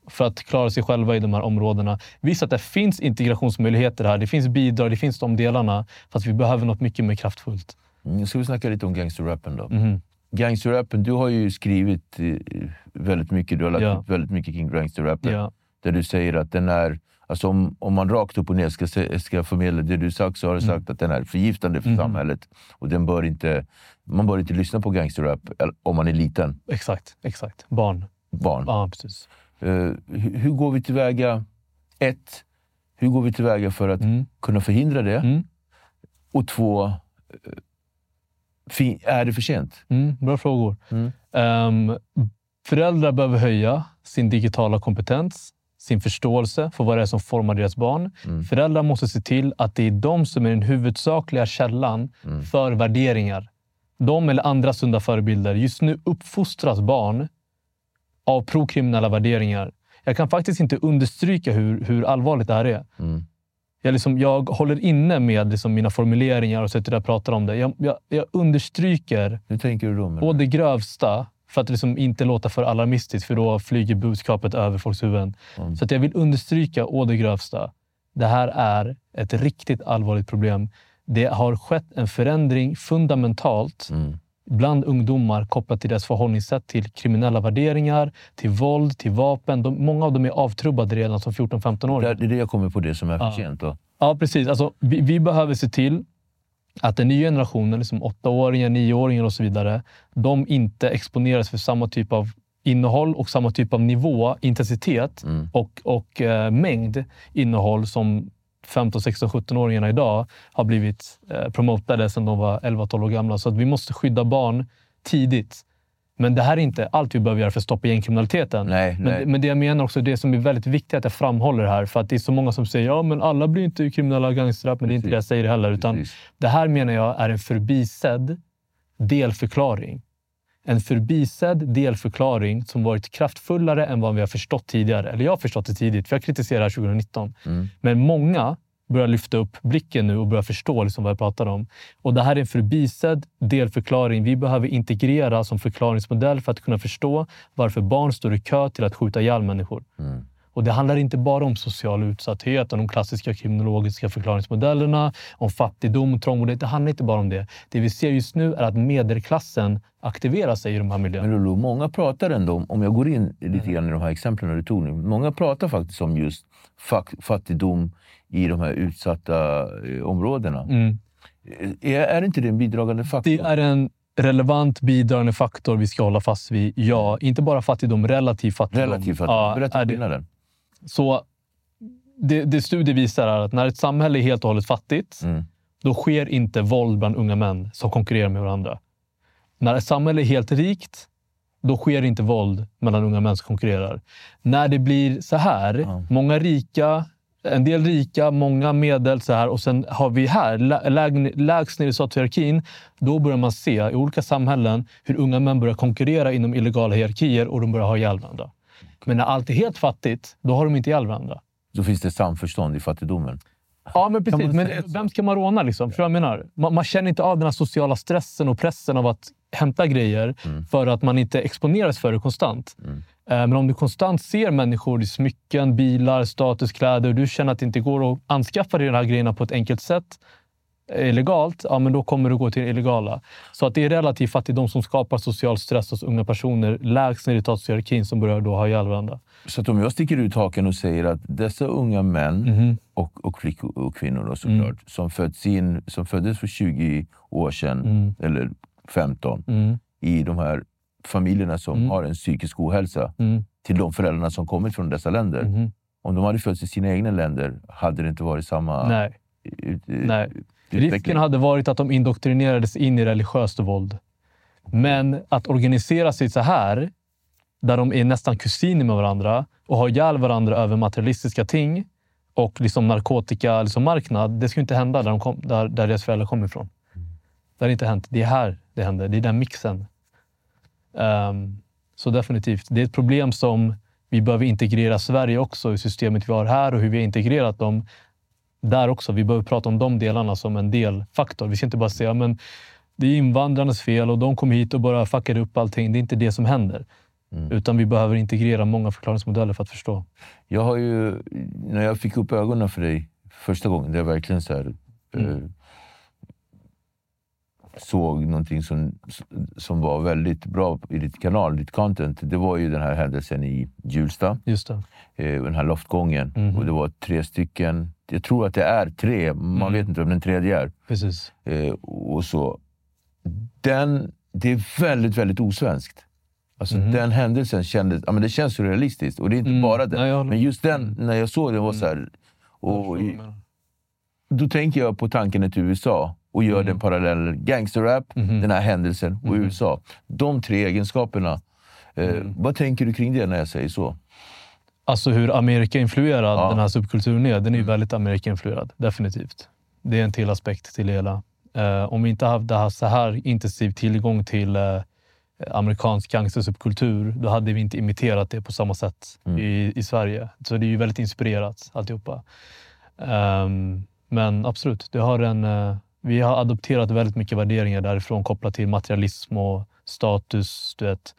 för att klara sig själva i de här områdena. Visst att det finns integrationsmöjligheter här. Det finns bidrag, det finns de delarna. Fast vi behöver något mycket mer kraftfullt. Nu ska vi snacka lite om gangsterrappen då. Mhm. Gangsterrappen, du har ju skrivit eh, väldigt mycket, du har lagt Ja. ut väldigt mycket kring gangsterrappen. Ja. Där du säger att den är, alltså om, om man rakt upp och ner ska, ska förmedla det du sagt så har du Mm. sagt att den är förgiftande för Mhm. samhället. Och den bör inte, man bör inte lyssna på gangsterrap om man är liten, Exakt, exakt. Barn. barn. Ja, precis. Eh, hur, hur går vi tillväga? Ett, hur går vi tillväga för att Mm. kunna förhindra det? Mm. Och två, eh, är det för sent? Mm, bra frågor. Mm. Ehm, föräldrar behöver höja sin digitala kompetens, sin förståelse för vad det är som formar deras barn. Mm. Föräldrar måste se till att det är de som är den huvudsakliga källan Mm. för värderingar. De eller andra sunda förebilder. Just nu uppfostras barn av prokriminella värderingar. Jag kan faktiskt inte understryka hur, hur allvarligt det här är. Mm. Jag, liksom, jag håller inne med liksom mina formuleringar och sätter där och pratar om det. Jag, jag, jag understryker Hur tänker du då? Med det? det grövsta för att liksom inte låta för alarmistiskt, för då flyger budskapet över folks huvuden. Mm. Så att jag vill understryka å det grövsta. Det här är ett riktigt allvarligt problem. Det har skett en förändring fundamentalt Mm. Bland ungdomar kopplat till deras förhållningssätt till kriminella värderingar, till våld, till vapen. De, många av dem är avtrubbade redan som 14-15-åringar. Det är det jag kommer på det som är för Ja. sent. Då. Ja, precis. Alltså, vi, vi behöver se till att den nya generationen, liksom åttaåringar, nioåringar och så vidare, de inte exponeras för samma typ av innehåll och samma typ av nivå, intensitet Mm. och, och eh, mängd innehåll som 15, 16, 17-åringarna idag har blivit eh, promotade sedan de var 11-12 år gamla. Så att vi måste skydda barn tidigt. Men det här är inte allt vi behöver göra för att stoppa gängkriminaliteten. Nej, nej. Men, men det jag menar också, det som är väldigt viktigt att jag framhåller här, för att det är så många som säger ja men alla blir inte kriminella gangstrar, men det är inte det jag säger heller. Utan Precis. det här menar jag är en förbisedd delförklaring. En förbisedd delförklaring som varit kraftfullare än vad vi har förstått tidigare. Eller jag har förstått det tidigt, för jag kritiserade det här 2019. Mm. Men många börjar lyfta upp blicken nu och börjar förstå liksom vad jag pratar om. Och Det här är en förbisedd delförklaring vi behöver integrera som förklaringsmodell för att kunna förstå varför barn står i kö till att skjuta ihjäl människor. Mm. Och Det handlar inte bara om social utsatthet och de klassiska kriminologiska förklaringsmodellerna, om fattigdom, trångboddhet. Det handlar inte bara om det. Det vi ser just nu är att medelklassen aktiverar sig i de här miljöerna. Men Lolo, många pratar ändå, om- om jag går in lite Mm. grann i de här exemplen du tog nu. Många pratar faktiskt om just fattigdom i de här utsatta eh, områdena. Mm. Är, är inte det en bidragande faktor? Det är en relevant bidragande faktor vi ska hålla fast vid. Ja, inte bara fattigdom, relativ fattigdom. Relativt fattigdom. Ja, Berätta skillnaden. Så det, det studier visar är att när ett samhälle är helt och hållet fattigt, Mm. då sker inte våld bland unga män som konkurrerar med varandra. När ett samhälle är helt rikt, då sker inte våld mellan unga män som konkurrerar. När det blir så här, Ja. många rika, en del rika, många medel så här och sen har vi här, lä- läg, lägst ner i statshierarkin, då börjar man se i olika samhällen hur unga män börjar konkurrera inom illegala hierarkier och de börjar ha ihjäl varandra. Men när allt är helt fattigt, då har de inte ihjäl varandra. Då finns det samförstånd i fattigdomen. Ja, men precis. Men vem ska man råna? Liksom? Vad jag menar? Man, man känner inte av den här sociala stressen och pressen av att hämta grejer Mm. för att man inte exponeras för det konstant. Mm. Eh, Men om du konstant ser människor i smycken, bilar, status, kläder och du känner att det inte går att anskaffa dig de här grejerna på ett enkelt sätt eh, legalt, ja, men då kommer du gå till det illegala. Så att det är relativ fattigdom som skapar social stress hos unga personer lägst ner i statshierarkin som börjar då ha ihjäl varandra. Så att om jag sticker ut haken och säger att dessa unga män Mhm. och, och flickor och kvinnor då, såklart, som, föds in, som föddes för 20 år sedan, Mm. eller 15, Mm. i de här familjerna som Mm. har en psykisk ohälsa, Mm. till de föräldrarna som kommit från dessa länder. Mhm. Om de hade fötts i sina egna länder hade det inte varit samma Nej. ut, Nej. Risken hade varit att de indoktrinerades in i religiöst våld. Men att organisera sig så här, där de är nästan kusiner med varandra och har ihjäl varandra över materialistiska ting och liksom narkotika liksom marknad, det ska inte hända där, de kom, där, där deras föräldrar kommer ifrån. Det har inte hänt. Det är här det händer. Det är den mixen. Ehm, så definitivt. Det är ett problem som vi behöver integrera Sverige också i systemet vi har här och hur vi har integrerat dem där också. Vi behöver prata om de delarna som en delfaktor. Vi ska inte bara säga men det är invandrarnas fel och de kom hit och bara fuckade upp allting. Det är inte det som händer. Mm. Utan vi behöver integrera många förklaringsmodeller för att förstå. Jag har ju, när jag fick upp ögonen för dig första gången, det är verkligen så här, Mm. Såg någonting som, som var väldigt bra i ditt kanal, ditt content. Det var ju den här händelsen i Hjulsta, Just det. eh, den här loftgången. Mhm. Och det var tre stycken, jag tror att det är tre, man Mm. vet inte vem den tredje är. Precis. Eh, och så. Den, det är väldigt, väldigt osvenskt. Alltså Mhm. Den händelsen kändes, ja, men det känns surrealistiskt. Och det är inte Mm. bara det. Nej, men just den, Mm. när jag såg den var så här... Och, då tänker jag på tanken till USA och gör Mm. den parallellen. Gangsterrap, Mhm. den här händelsen och Mhm. USA. De tre egenskaperna. Eh, Mm. Vad tänker du kring det när jag säger så? Alltså hur Amerika-influerad Ja. den här subkulturen är. Den är ju Mm. väldigt Amerika-influerad. Definitivt. Det är en till aspekt till det hela. Eh, om vi inte hade haft så här intensiv tillgång till eh, amerikansk gangstersubkultur, då hade vi inte imiterat det på samma sätt Mm. i, i Sverige. Så det är ju väldigt inspirerat alltihopa. Um, men absolut, det har en, eh, vi har adopterat väldigt mycket värderingar därifrån kopplat till materialism och status. Du vet,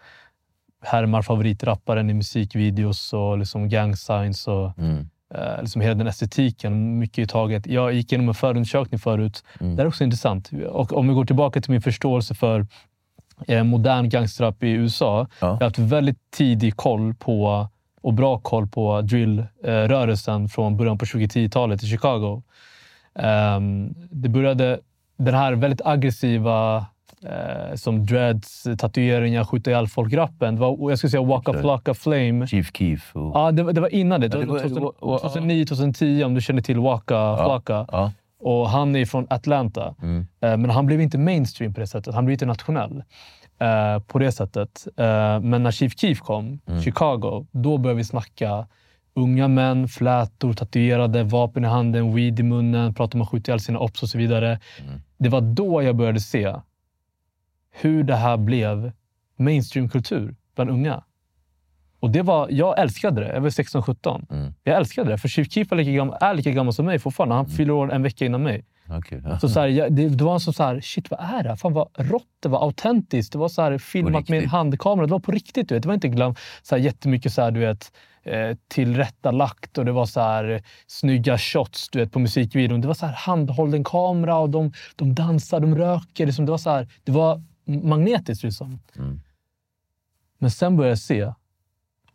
härmar favoritrapparen i musikvideos och liksom gang signs och Mm. eh, liksom hela den estetiken. Mycket i taget. Jag gick igenom en förundersökning förut. Mm. Det är också intressant. Och om vi går tillbaka till min förståelse för eh, modern gangsterrap i USA. Ja. Jag har haft väldigt tidig koll på och bra koll på drillrörelsen från början på 2010-talet i Chicago. Ehm, det började den här väldigt aggressiva eh, som dreads, tatueringar, skjuta ihjäl folk-rappen. Jag skulle säga Waka Okej. Flocka Flame. Chief Keef. Och, Ja, det, var- det var innan det. Ja, det var- det var- 2009-2010 om du känner till Waka Flocka. ja. Och han är från Atlanta. Mm. Eh, Men han blev inte mainstream på det sättet. Han blev internationell eh, på det sättet. Eh, Men när Chief Keef kom, Mm. Chicago, då började vi snacka unga män, flätor, tatuerade, vapen i handen, weed i munnen, prata om att skjuta ihjäl sina ops och så vidare. Mm. Det var då jag började se hur det här blev mainstreamkultur bland unga. Och det var, jag älskade det. Jag var 16-17. Mm. Jag älskade det. För Chief Keef är lika, gammal, är lika gammal som mig fortfarande. Han fyller år en vecka innan mig. Okej. Så, så här, jag, det, det var som så här, shit vad är det här? Fan vad rått det var. Autentiskt. Det var så här, filmat med en handkamera. Det var på riktigt. Du vet. Det var inte glam, så här, jättemycket så här, du vet, eh, tillrättalagt och det var så här, eh, snygga shots du vet, på musikvideon. Det var så här, handhållen kamera och de, de dansar, de röker. Liksom. Det, var så här, det var magnetiskt. Liksom. Mm. Men sen började jag se,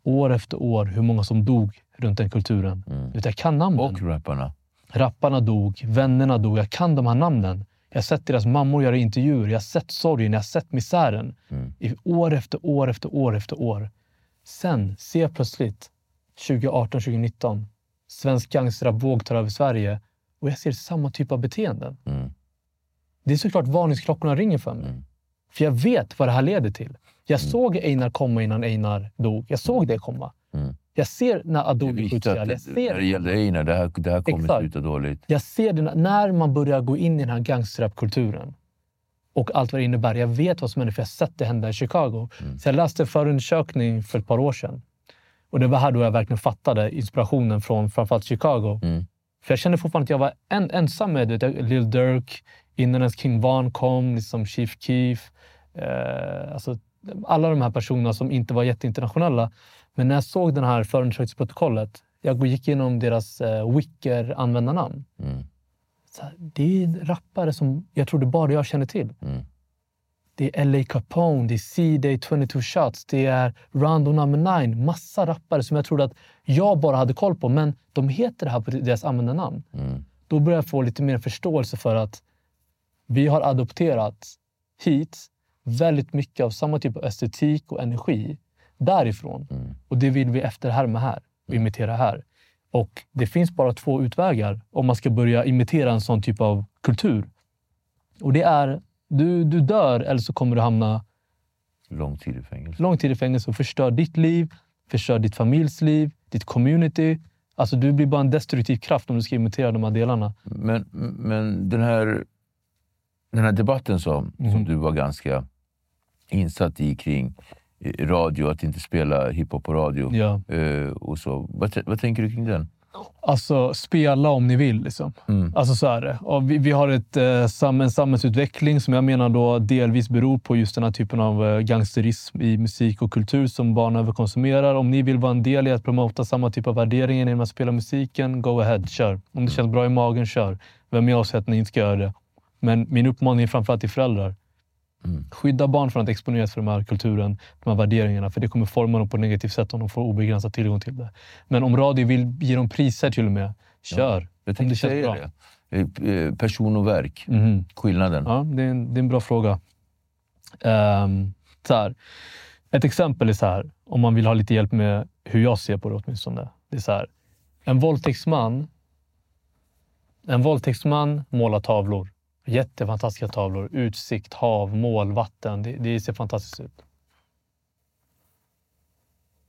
år efter år, hur många som dog runt den kulturen. Mm. Vet, jag kan namnen. Och rapparna. Rapparna dog, vännerna dog. Jag kan de här namnen. Jag har sett deras mammor göra intervjuer. Jag har sett sorgen, jag har sett misären. Mm. I år efter år efter år efter år. Sen ser jag plötsligt 2018, 2019. Svensk gangsterrap-våg tar över Sverige och jag ser samma typ av beteenden. Mm. Det är såklart varningsklockorna ringer för mig. Mm. För jag vet vad det här leder till. Jag såg Einar komma innan Einar dog. Jag såg det komma. Mm. Jag ser när Adobe skjuts ihjäl. Jag det, när det gällde Einar, det här, det här kommer Exakt. sluta dåligt. Jag ser det när- när man börjar gå in i den här gangsterrap-kulturen och allt vad det innebär. Jag vet vad som händer för jag har sett det hända i Chicago. Mm. Så jag läste en förundersökning för ett par år sedan. Och det var här då jag verkligen fattade inspirationen från framförallt Chicago. Mm. För jag kände fortfarande att jag var en, ensam med det. Lil Durk, innan ens King Von kom, liksom Chief Keef. Eh, alltså, alla de här personerna som inte var jätteinternationella. Men när jag såg den här förundersökningsprotokollet, jag gick igenom deras eh, Wicker-användarnamn. Mm. Det är rappare som jag trodde bara jag kände till. Mm. Det är L.A. Capone, det är C-Day 22 Shots, det är Rondo Number 9. Massa rappare som jag trodde att jag bara hade koll på, men de heter det här på deras användarnamn. Mm. Då börjar jag få lite mer förståelse för att vi har adopterat hit väldigt mycket av samma typ av estetik och energi därifrån. Mm. Och det vill vi efterhärma här och imitera här. Och det finns bara två utvägar om man ska börja imitera en sån typ av kultur. Och det är, du, du dör eller så kommer du hamna Lång tid i fängelse. lång tid i fängelse och förstör ditt liv, förstör ditt familjs liv, ditt community. Alltså du blir bara en destruktiv kraft om du ska imitera de här delarna. Men, men den, här, den här debatten som, som Mhm. du var ganska insatt i kring radio, att inte spela hiphop på radio. Ja. eh, och så. Vad, vad tänker du kring den? Alltså, spela om ni vill. Liksom. Mm. Alltså så är det. Och vi, vi har ett, eh, sam, en samhällsutveckling som jag menar då delvis beror på just den här typen av eh, gangsterism i musik och kultur som barn överkonsumerar. Om ni vill vara en del i att promota samma typ av värderingar genom att spela musiken, go ahead, kör. Om det känns bra i magen, kör. Vem är jag att ni inte ska göra det? Men min uppmaning är framförallt till föräldrar. Mm. Skydda barn från att exponeras för den här kulturen, de här värderingarna. För det kommer forma dem på ett negativt sätt om de får obegränsad tillgång till det. Men om radio vill ge dem priser till och med, kör. Jag Om det känns bra. det. Eh, eh, Person och verk, Mhm. skillnaden. Ja, det är, en, det är en bra fråga. Ehm, så här. Ett exempel är så här, om man vill ha lite hjälp med hur jag ser på det åtminstone. Det är så här, en våldtäktsman, en våldtäktsman målar tavlor. Jättefantastiska tavlor. Utsikt, hav, mål, vatten. Det, det ser fantastiskt ut.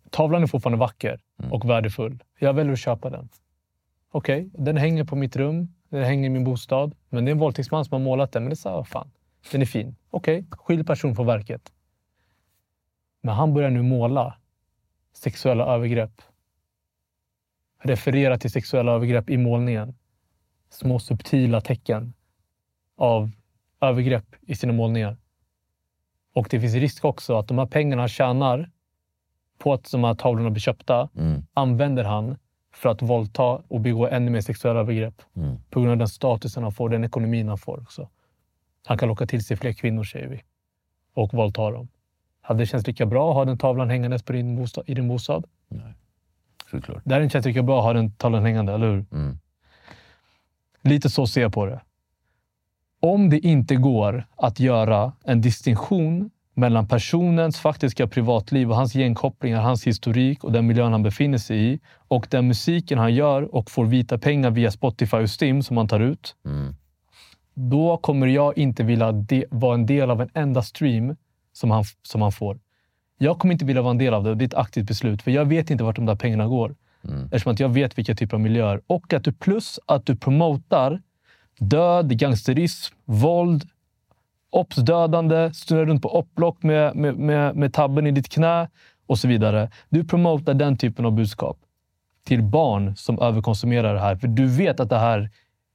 Tavlan är fortfarande vacker och värdefull. Jag väljer att köpa den. Okej, den hänger på mitt rum. Den hänger i min bostad. Men det är en våldtäktsman som har målat den. Men det är så här, fan. Den är fin. Okej, skilj person från verket. Men han börjar nu måla sexuella övergrepp. Referera till sexuella övergrepp i målningen. Små subtila tecken av övergrepp i sina målningar. Och det finns risk också att de här pengarna han tjänar på att de här tavlorna blir köpta Mm. använder han för att våldta och begå ännu mer sexuella övergrepp. Mm. På grund av den statusen han får, den ekonomin han får också. Han kan locka till sig fler kvinnor, säger vi. Och våldta dem. Hade det känts lika bra att ha den tavlan hängandes på din bostad, i din bostad? Nej, såklart. Det hade inte känts lika bra att ha den tavlan hängande, eller hur? Mm. Lite så ser jag på det. Om det inte går att göra en distinktion mellan personens faktiska privatliv och hans genkopplingar, hans historik och den miljön han befinner sig i och den musiken han gör och får vita pengar via Spotify och Stim som han tar ut. Mm. Då kommer jag inte vilja de- vara en del av en enda stream som han, som han får. Jag kommer inte vilja vara en del av det det är ett aktivt beslut. För jag vet inte vart de där pengarna går. Mm. Eftersom att jag vet vilka typer av miljöer. Och att du plus att du promotar död, gangsterism, våld Ops-dödande, snurrar runt på opplock med, med, med, med tabben i ditt knä och så vidare. Du promotar den typen av budskap till barn som överkonsumerar det här. För du vet att det här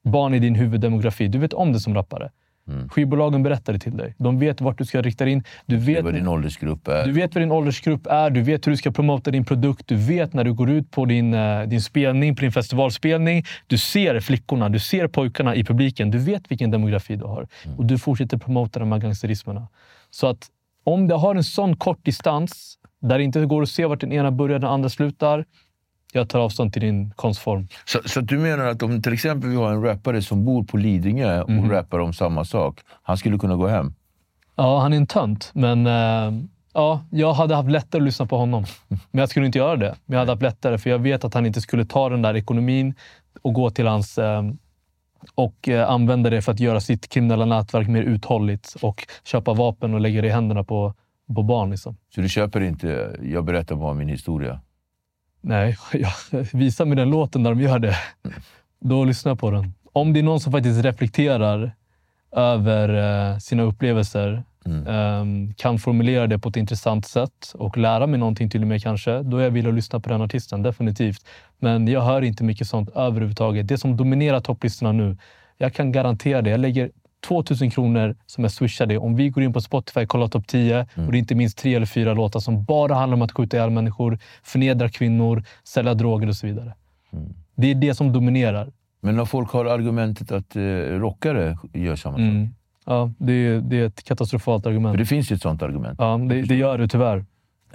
barn i din huvuddemografi, du vet om det som rappare. Mm. Skivbolagen berättar det till dig. De vet vart du ska rikta in. Du vet vad din åldersgrupp är. Du vet vad din åldersgrupp är. Du vet hur du ska promota din produkt. Du vet när du går ut på din, uh, din spelning, på din festivalspelning. Du ser flickorna, du ser pojkarna i publiken. Du vet vilken demografi du har. Mm. Och du fortsätter promota de här gangsterismerna. Så att om det har en sån kort distans, där det inte går att se vart den ena börjar och den andra slutar, jag tar avstånd till din konstform. Så, så du menar att om till exempel vi har en rappare som bor på Lidingö och mm. rappar om samma sak, han skulle kunna gå hem? Ja, han är en tönt, men äh, ja, jag hade haft lättare att lyssna på honom. Men jag skulle inte göra det. Men jag hade haft lättare, för jag vet att han inte skulle ta den där ekonomin och gå till hans äh, och äh, använda det för att göra sitt kriminella nätverk mer uthålligt och köpa vapen och lägga det i händerna på, på barn. Liksom. Så du köper inte “jag berättar bara min historia”? Nej, ja, visa mig den låten när de gör det. Då lyssnar jag på den. Om det är någon som faktiskt reflekterar över uh, sina upplevelser, mm. um, kan formulera det på ett intressant sätt och lära mig någonting till och med kanske, då är jag villig att lyssna på den artisten. Definitivt. Men jag hör inte mycket sånt överhuvudtaget. Det som dominerar topplistorna nu, jag kan garantera det. Jag lägger 2000 kronor som jag swishade. Om vi går in på Spotify och kollar topp 10 mm. och det är inte minst tre eller fyra låtar som bara handlar om att skjuta ihjäl människor, förnedra kvinnor, sälja droger och så vidare. Mm. Det är det som dominerar. Men när folk har argumentet att eh, rockare gör samma sak? Mm. Ja, det är, det är ett katastrofalt argument. För det finns ju ett sånt argument. Ja, det, det gör det tyvärr.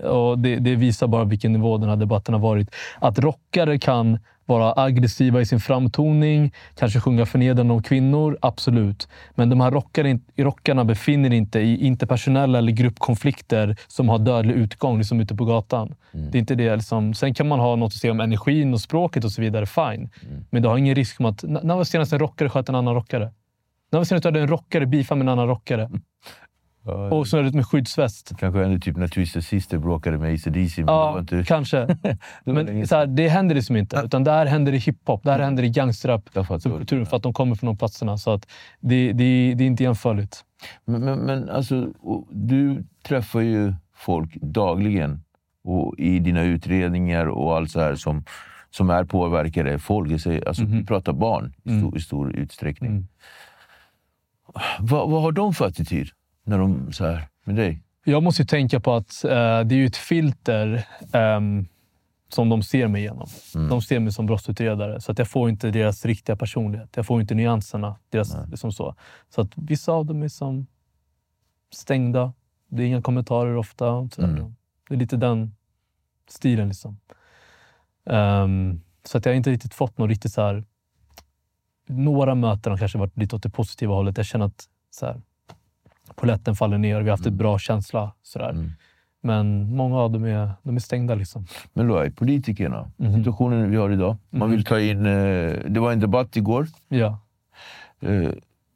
Och det, det, visar bara vilken nivå den här debatten har varit. Att rockare kan vara aggressiva i sin framtoning, kanske sjunga förnedrande om kvinnor, absolut. Men de här rockare, rockarna befinner inte i interpersonella eller gruppkonflikter som har dödlig utgång, liksom ute på gatan. Mm. Det är inte det. Liksom. Sen kan man ha något att säga om energin och språket och så vidare, fine. Mm. Men du har ingen risk om att... När var senast en rockare sköt en annan rockare? När var senast du hade en rockare beefa med en annan rockare? Och snurrat med skyddsväst. Kanske hände typ när Twisted Sister bråkade med ACDC. Ja, inte... kanske. men så här, det händer liksom inte. Utan där händer det hiphop, där händer det gangsterrap. Subkulturen, för att de kommer från de platserna. Så att det, det, det är inte jämförligt. Men, men, men alltså, du träffar ju folk dagligen och i dina utredningar och allt så här som, som är påverkade. Folk, alltså, mm -hmm. du pratar barn i stor, mm. i stor utsträckning. Mm. Vad, vad har de för attityd? När de så här, med dig? Jag måste tänka på att uh, det är ju ett filter um, som de ser mig igenom. Mm. De ser mig som brottsutredare, så att jag får inte deras riktiga personlighet. Jag får inte nyanserna. Deras, liksom så. så att vissa av dem är som stängda. Det är inga kommentarer ofta. Så mm. Det är lite den stilen. Liksom. Um, så att jag har inte riktigt fått något riktigt så här... Några möten har kanske varit lite åt det positiva hållet. Jag känner att så här, poletten faller ner vi har haft mm. en bra känsla. Sådär. Mm. Men många av dem är, de är stängda. Liksom. Men är politikerna, mm. situationen vi har idag. Man vill mm. ta in... Eh, det var en debatt igår. Ja. Eh,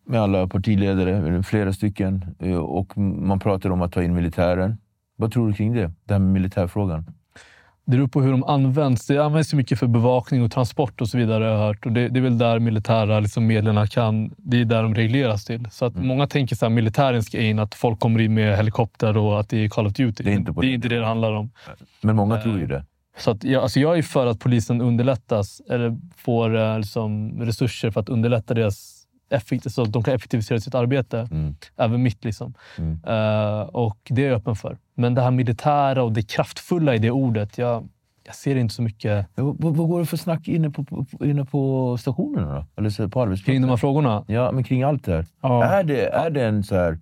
med alla partiledare, flera stycken. Eh, och man pratar om att ta in militären. Vad tror du kring det? Det här med militärfrågan. Det beror på hur de används. Det används mycket för bevakning och transport och så vidare har jag hört. Och det, det är väl där militära liksom, medlen kan... Det är där de regleras till. Så att mm. Många tänker att militären ska in, att folk kommer in med helikopter och att det är Call of Duty. Det är inte, det, är inte det det handlar om. Men många tror ju det. Så att jag, alltså jag är för att polisen underlättas, eller får eh, liksom, resurser för att underlätta deras att de kan effektivisera sitt arbete. Mm. Även mitt. Liksom. Mm. Uh, och det är jag öppen för. Men det här militära och det kraftfulla i det ordet, jag, jag ser inte så mycket. Vad, vad går det för snack inne på, inne på stationerna då? Eller på arbetsplatsen? Kring de här frågorna? Ja, men kring allt det här. Ja. Är, det, är det en så här...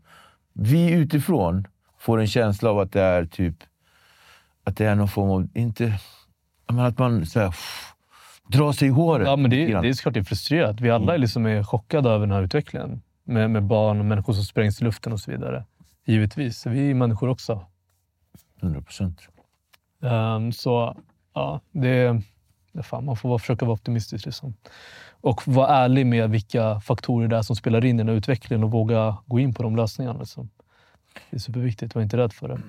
Vi utifrån får en känsla av att det är typ... Att det är någon form av... Inte, att man så här, dra sig i håret. Ja, men det, det är såklart det är frustrerat. Vi alla är, mm. liksom är chockade över den här utvecklingen. Med, med barn och människor som sprängs i luften och så vidare. Givetvis. Vi är människor också. 100 procent. Um, så ja, det, det fan, man får försöka vara optimistisk. Liksom. Och vara ärlig med vilka faktorer det är som spelar in i den här utvecklingen och våga gå in på de lösningarna. Liksom. Det är superviktigt. Var inte rädd för det.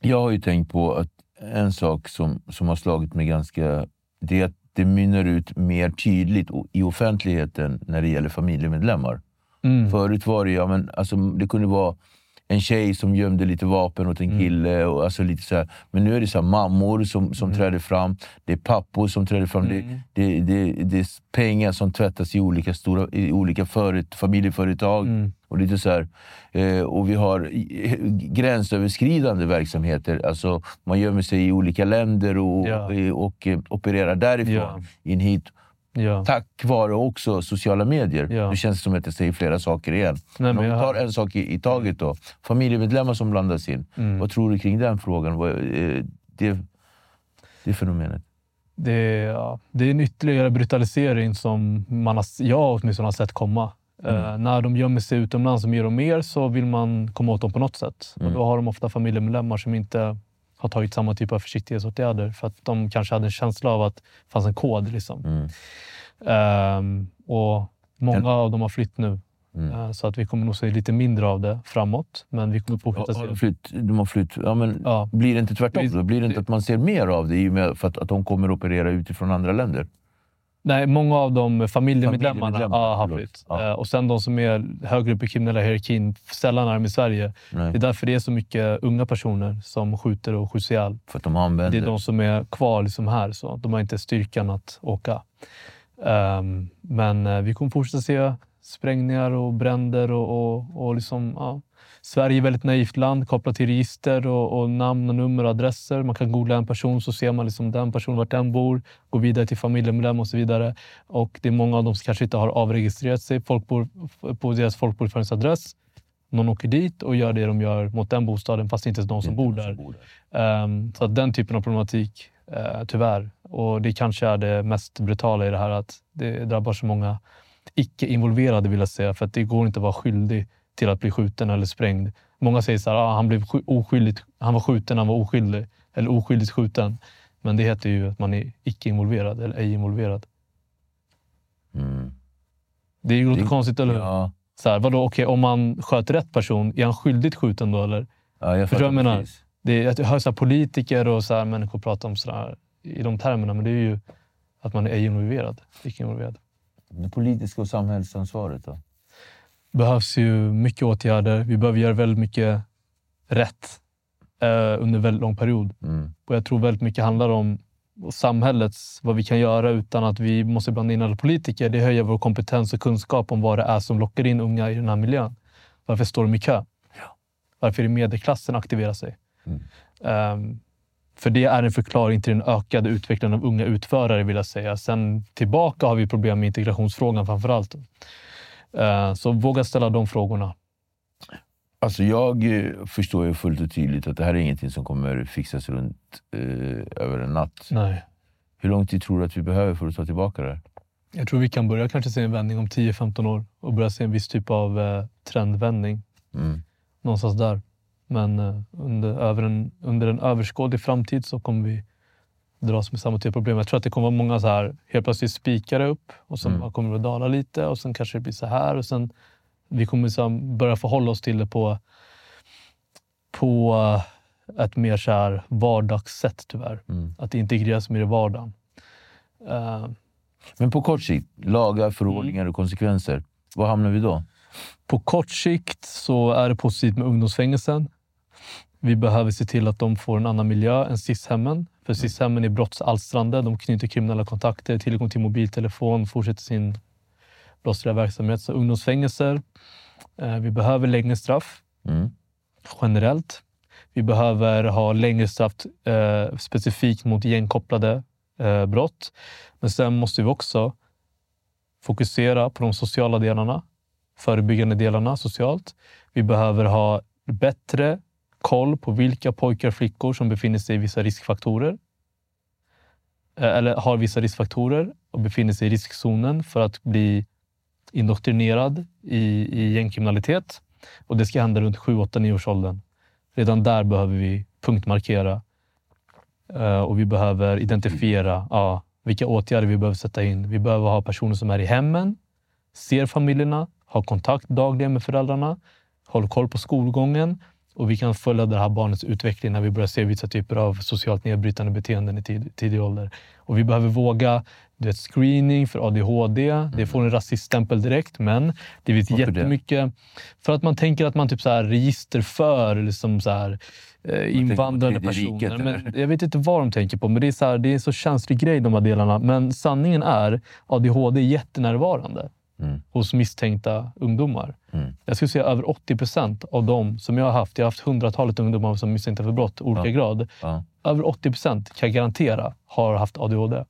Jag har ju tänkt på att en sak som, som har slagit mig ganska det är att det mynnar ut mer tydligt i offentligheten när det gäller familjemedlemmar. Mm. Förut var det, ja, men, alltså, det kunde vara en tjej som gömde lite vapen åt en Mm. kille. Och, alltså, lite så här. Men nu är det så här, mammor som, som träder fram. Det är pappor som träder fram. Mm. Det, det, det, det är pengar som tvättas i olika, stora, i olika föret, familjeföretag. Mm. Och, lite så här, eh, och vi har gränsöverskridande verksamheter. Alltså, man gömmer sig i olika länder och, Ja. och, och eh, opererar därifrån Ja. in hit. Ja. Tack vare också sociala medier. Ja. Nu känns det som att jag säger flera saker igen. Nej, Men om vi tar en sak i, i taget då. Familjemedlemmar som blandas in. Mm. Vad tror du kring den frågan? Vad, eh, det, det fenomenet. Det, är, ja, det är en ytterligare brutalisering som man har, jag åtminstone har sett komma. Eh, när de gömmer sig utomlands mer och mer så vill man komma åt dem på något sätt. Och då har de ofta familjemedlemmar som inte har tagit samma typ av försiktighetsåtgärder för att de kanske hade en känsla av att det fanns en kod. Liksom. Mm. Ehm, och många av dem har flytt nu. Mm. Eh, så att vi kommer nog se lite mindre av det framåt. Men vi kommer fortsätta se. flytt? De har flytt. Ja, men Ja. Blir det inte tvärtom? Blir det inte att man ser mer av det i och med för att, att de kommer att operera utifrån andra länder? Nej, många av de familjemedlemmarna Familjemedlemmar, ja, har flytt. Ja. Eh, Och sen de som är högre upp i kriminella hierarkin, sällan är de i Sverige. Nej. Det är därför det är så mycket unga personer som skjuter och skjuts ihjäl. För att de använder... Det är de som är kvar liksom här. Så de har inte styrkan att åka. Ehm, men eh, vi kommer fortsätta se sprängningar och bränder. Och, och, och liksom, ja. Sverige är ett väldigt naivt land kopplat till register och, och namn, och nummer och adresser. Man kan googla en person så ser man liksom den personen, vart den bor, gå vidare till familjemedlem och så vidare. Och det är många av dem som kanske inte har avregistrerat sig folkbor, på deras folkbokföringsadress. Någon åker dit och gör det de gör mot den bostaden fast det inte är de som bor där. Ehm, så att den typen av problematik, uh, tyvärr. Och det kanske är det mest brutala i det här, att det drabbar så många icke-involverade vill jag säga. För att det går inte att vara skyldig till att bli skjuten eller sprängd. Många säger så här, ah, han, blev sk- oskyldigt, han var skjuten, han var oskyldig. Eller oskyldigt skjuten. Men det heter ju att man är icke-involverad eller ej involverad. Mm. Det låter Det- konstigt, eller hur? Ja, Så här, vadå, okej, om man sköt rätt person, är han skyldigt skjuten då? Eller? ja, jag Förstår jag menar? precis. Det är, jag hör så politiker och så här, människor prata om så här, i de termerna, men det är ju att man är ej involverad, icke involverad. Det politiska och samhällsansvaret då? Behövs ju mycket åtgärder. Vi behöver göra väldigt mycket rätt eh, under väldigt lång period. Mm. Och jag tror väldigt mycket handlar om samhällets, vad vi kan göra utan att vi måste blanda in alla politiker. Det höjer vår kompetens och kunskap om vad det är som lockar in unga i den här miljön. Varför står de i kö? Varför är det medelklassen aktiverar sig? Ehm, för det är en förklaring till den ökade utvecklingen av unga utförare vill jag säga. Sen tillbaka har vi problem med integrationsfrågan framför allt. Eh, så våga ställa de frågorna. Alltså jag eh, förstår ju fullt och tydligt att det här är ingenting som kommer fixas runt eh, över en natt. Nej. Hur lång tid tror du att vi behöver för att ta tillbaka det här? Jag tror vi kan börja kanske se en vändning om 10-15 år och börja se en viss typ av eh, trendvändning. Mm. Någonstans där. Men eh, under, över en, under en överskådlig framtid så kommer vi dras med samma typ av problem. Jag tror att det kommer vara många så här helt plötsligt spikare upp och sen Mm. kommer det att dala lite och sen kanske det blir så här och sen vi kommer här börja förhålla oss till det på, på ett mer så här vardagssätt tyvärr. Mm. Att det integreras mer i vardagen. Eh, Men på kort sikt, lagar, förordningar och konsekvenser. Var hamnar vi då? På kort sikt så är det positivt med ungdomsfängelsen. Vi behöver se till att de får en annan miljö än SIS-hemmen. För SIS-hemmen är brottsalstrande. De knyter kriminella kontakter, tillgång till mobiltelefon, fortsätter sin brottsliga verksamhet. Så ungdomsfängelser. Eh, Vi behöver längre straff Mm. generellt. Vi behöver ha längre straff eh, specifikt mot gängkopplade eh, brott. Men sen måste vi också fokusera på de sociala delarna, förebyggande delarna socialt. Vi behöver ha bättre koll på vilka pojkar och flickor som befinner sig i vissa riskfaktorer. Eh, eller har vissa riskfaktorer och befinner sig i riskzonen för att bli indoktrinerad i, i gängkriminalitet. Och det ska hända runt 7, 8, 9 års åldern. Redan där behöver vi punktmarkera eh, och vi behöver identifiera ja, vilka åtgärder vi behöver sätta in. Vi behöver ha personer som är i hemmen, ser familjerna, har kontakt dagligen med föräldrarna, håller koll på skolgången och vi kan följa det här barnets utveckling när vi börjar se vissa typer av socialt nedbrytande beteenden i tid, tidig ålder. Och vi behöver våga du vet, screening för ADHD. Det får en rasiststämpel direkt, men det vet Varför det? jättemycket. För att man tänker att man typ så här registerför liksom så här, eh, invandrande personer. riket, men jag vet inte vad de tänker på, men det är, så här, det är en så känslig grej de här delarna. Men sanningen är ADHD är jättenärvarande Mm. hos misstänkta ungdomar. Mm. Jag skulle säga över 80 procent av dem som jag har haft, jag har haft hundratalet ungdomar som misstänkta för brott, olika Ja. grad. Ja. Över 80 procent kan jag garantera har haft ADHD.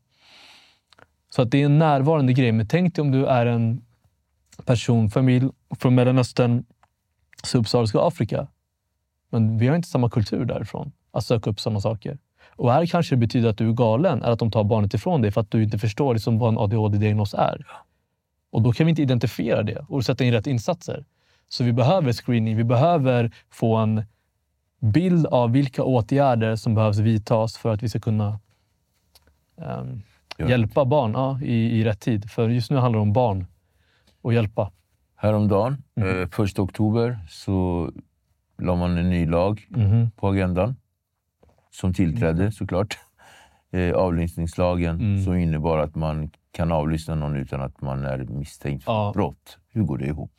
Så att det är en närvarande grej. Men tänk dig om du är en person, familj från Mellanöstern, subsahariska Afrika. Men vi har inte samma kultur därifrån att söka upp sådana saker. Och här kanske det betyder att du är galen, eller att de tar barnet ifrån dig för att du inte förstår liksom vad en ADHD-diagnos är. Och då kan vi inte identifiera det och sätta in rätt insatser. Så vi behöver screening, vi behöver få en bild av vilka åtgärder som behövs vidtas för att vi ska kunna Ja. hjälpa barn ja, i, i rätt tid. För just nu handlar det om barn och hjälpa. Häromdagen, Mm. eh, första oktober, så la man en ny lag Mhm. på agendan. Som tillträdde såklart. Eh, avlyssningslagen Mm. som innebar att man kan avlyssna någon utan att man är misstänkt för Ja. brott. Hur går det ihop?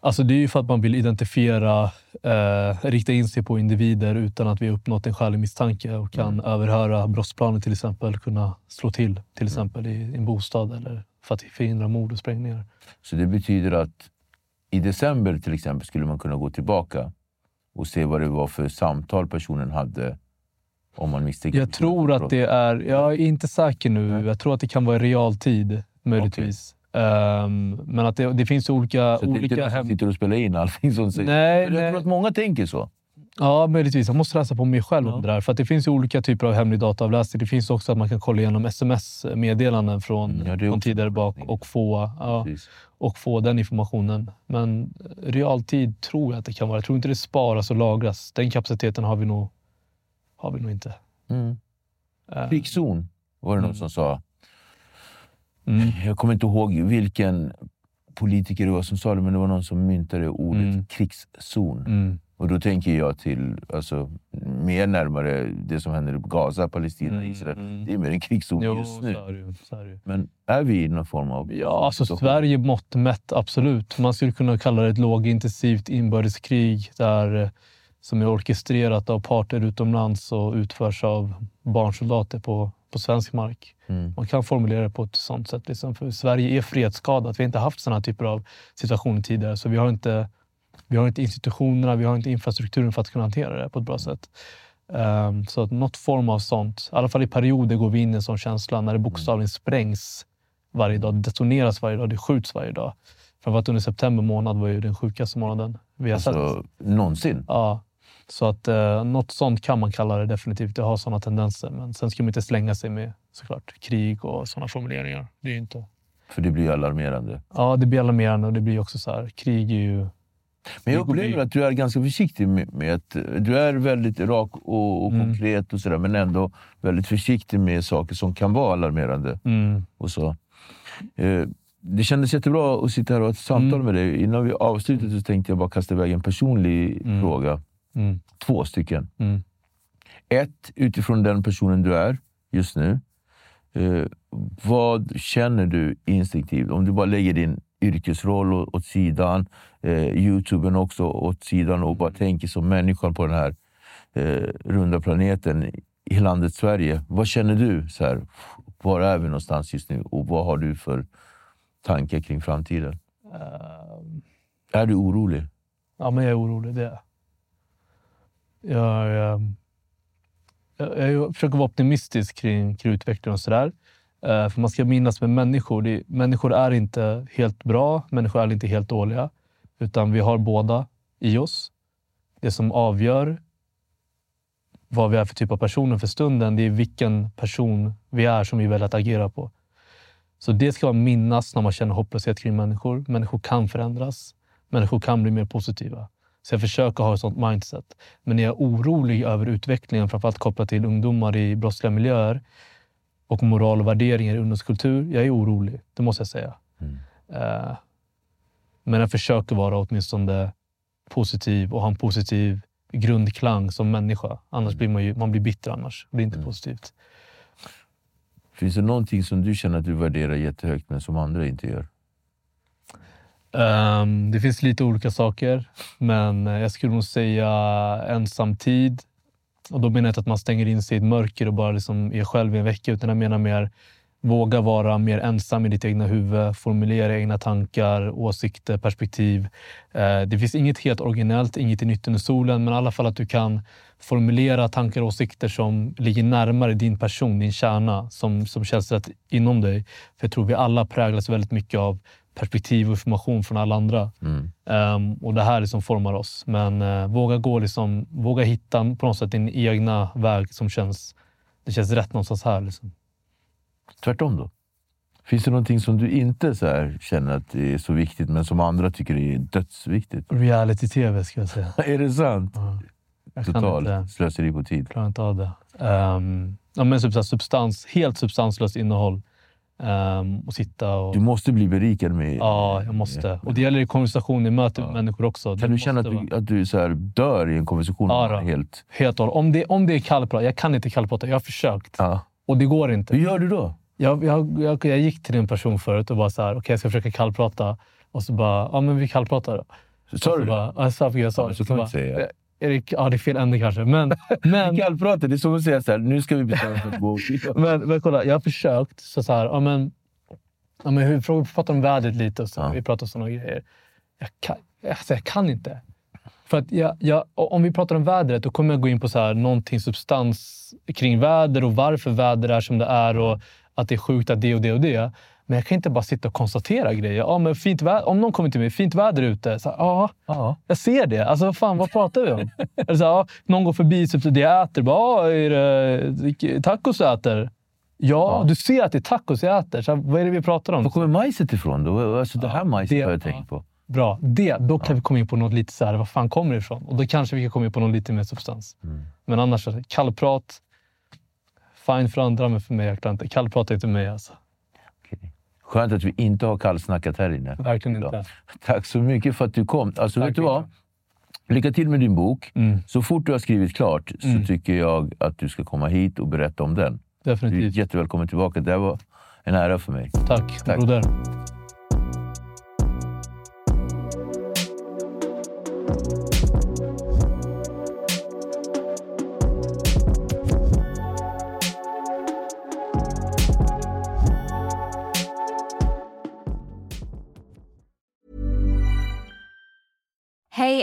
Alltså det är ju för att man vill identifiera, eh, rikta in sig på individer utan att vi har uppnått en skälig misstanke och kan Mm. överhöra brottsplanen till exempel, kunna slå till till exempel i en bostad eller för att förhindra mord och sprängningar. Så det betyder att i december till exempel skulle man kunna gå tillbaka och se vad det var för samtal personen hade om man misstänker Jag tror att det är, jag är inte säker nu, jag tror att det kan vara i realtid möjligtvis. Ehm, men att det, det finns olika... Så det är inte olika sitter och spelar in allting som sägs. Nej, Jag nej. tror att många tänker så. Ja, möjligtvis. Jag måste läsa på mig själv Ja. om det där. För att det finns ju olika typer av hemlig dataavläsning. Det finns också att man kan kolla igenom sms-meddelanden från, Mm, ja, från tidigare bak och få, ja, och få den informationen. Men realtid tror jag att det kan vara. Jag tror inte det sparas och lagras. Den kapaciteten har vi nog, har vi nog inte. Mm. Eh, Krigszon var det någon Mm. som sa. Mm. Jag kommer inte ihåg vilken politiker det var som sa det, men det var någon som myntade ordet Mm. krigszon. Mm. Och då tänker jag till alltså, mer närmare det som händer i Gaza, Palestina, Mm, Israel. mm. Det är mer en krigszon Jo, just nu. är det ju. Så är det ju. Men är vi i någon form av... Ja, alltså? Sverige mått mätt, absolut. Man skulle kunna kalla det ett lågintensivt inbördeskrig där, eh, som är orkestrerat av parter utomlands och utförs av barnsoldater på, på svensk mark. Mm. Man kan formulera det på ett sånt sätt. Liksom. För Sverige är fredsskadat. Vi har inte haft sådana typer av situationer tidigare. Så vi har, inte, vi har inte institutionerna, vi har inte infrastrukturen för att kunna hantera det på ett bra sätt. Ehm, så att något form av sånt, i alla fall i perioder går vi in i en sån känsla när det bokstavligen sprängs varje dag, detoneras varje dag, det skjuts varje dag. Framförallt under september månad var ju den sjukaste månaden vi har sett. Alltså, någonsin. Ja, så att eh, något sånt kan man kalla det definitivt. Det har sådana tendenser. Men sen ska man inte slänga sig med såklart krig och sådana formuleringar. Det är inte... För det blir ju alarmerande. Ja, det blir alarmerande och det blir också så här. Krig är ju... Men jag upplever att du är ganska försiktig med, med att du är väldigt rak och, och Mm. konkret och sådär, men ändå väldigt försiktig med saker som kan vara alarmerande. Mm, Och så. Eh, det kändes jättebra att sitta här och ha ett samtal Mm. med dig. Innan vi avslutar så tänkte jag bara kasta iväg en personlig Mm. fråga. Mm, Två stycken. mm. Ett, utifrån den personen du är just nu. Eh, vad känner du instinktivt? Om du bara lägger din yrkesroll åt sidan, eh, Youtuben också åt sidan och bara tänker som människan på den här eh, runda planeten i landet Sverige. Vad känner du? Så här, var är vi någonstans just nu och vad har du för tankar kring framtiden? Ehm, Är du orolig? ja, men jag är orolig. Det är jag. jag. Jag, jag försöker vara optimistisk kring, kring utvecklingen och sådär. Uh, för man ska minnas med människor. Det, människor är inte helt bra, människor är inte helt dåliga. Utan vi har båda i oss. Det som avgör vad vi är för typ av personer för stunden, det är vilken person vi är som vi väljer att agera på. Så det ska man minnas när man känner hopplöshet kring människor. Människor kan förändras. Människor kan bli mer positiva. Så jag försöker ha ett sånt mindset. Men är jag orolig över utvecklingen, framförallt kopplat till ungdomar i brottsliga miljöer och moral och värderingar i ungdomskultur. Jag är orolig, det måste jag säga. Mm. Eh, men jag försöker vara åtminstone positiv och ha en positiv grundklang som människa. Annars blir man ju man blir bitter annars. Det är inte Mm. positivt. Finns det någonting som du känner att du värderar jättehögt men som andra inte gör? Um, det finns lite olika saker, men eh, jag skulle nog säga ensamtid. Och då menar jag inte att man stänger in sig i ett mörker och bara liksom är själv i en vecka, utan jag menar mer våga vara mer ensam i ditt egna huvud, formulera egna tankar, åsikter, perspektiv. Uh, det finns inget helt originellt, inget i nytt under solen, men i alla fall att du kan formulera tankar och åsikter som ligger närmare din person, din kärna, som, som känns rätt inom dig. För jag tror vi alla präglas väldigt mycket av perspektiv och information från alla andra. Mm. Um, och Det här liksom formar oss. Men uh, våga, gå liksom, våga hitta på något sätt din egna väg som känns, det känns rätt någonstans här. Liksom. Tvärtom då? Finns det någonting som du inte så känner att är så viktigt, men som andra tycker är dödsviktigt? Reality-tv, ska jag säga. är det sant? Ja. Total slöseri på tid. Jag klarar inte av det. Um, ja, men substans, helt substanslöst innehåll. Um, och sitta och... Du måste bli berikad med... Ja, jag måste. Och det gäller i konversation, i möte med människor också. Kan du känna att du, att du så dör i en konversation? Ja, helt... helt om, det, om det är kallprat. Jag kan inte kallprata. Jag har försökt. Ja. Och det går inte. Hur gör du då? Jag, jag, jag, jag gick till en person förut och bara så här, okay, jag ska försöka kallprata. Och så bara, ja men vi kallpratar då. Sa du det? ja, jag sa, ja, så kan du säga. Erik, ja, det är fel ände kanske. Men, men, kallprata, det är som att säga så här, nu ska vi bestämma oss för att gå men, men kolla, jag har försökt. Så, så här, ja, men, Ja, men vi pratar om vädret lite och så. Ja. Vi pratar om sådana grejer. Jag kan, alltså jag kan inte. För att jag, jag, om vi pratar om vädret, då kommer jag gå in på så här, någonting substans kring väder och varför väder är som det är och att det är sjukt att det och det och det. Men jag kan inte bara sitta och konstatera grejer. Ja, men fint väder, om någon kommer till mig, fint väder ute. Så, ja, ja, jag ser det. Alltså, fan, vad pratar vi om? Eller så, ja, någon går förbi, typ, det jag äter. Bara, är det tacos du äter? Ja, du ser att det är tacos jag äter. Så vad är det vi pratar om? Var kommer majset ifrån då? Alltså det här majset har jag tänkt på. Bra. Det, då kan vi komma in på något lite så här, vad fan kommer det ifrån? Och då kanske vi kan komma in på något lite mer substans. Mm. Men annars, kallprat. Fine för andra, men för mig, jag inte. Kallprat är inte mig alltså. Skönt att vi inte har kallsnackat här inne. Verkligen inte. Tack så mycket för att du kom. Alltså, vet du vad? Lycka till med din bok. Mm. Så fort du har skrivit klart mm. så tycker jag att du ska komma hit och berätta om den. Definitivt. Du är jättevälkommen tillbaka. Det var en ära för mig. Tack, Tack. broder.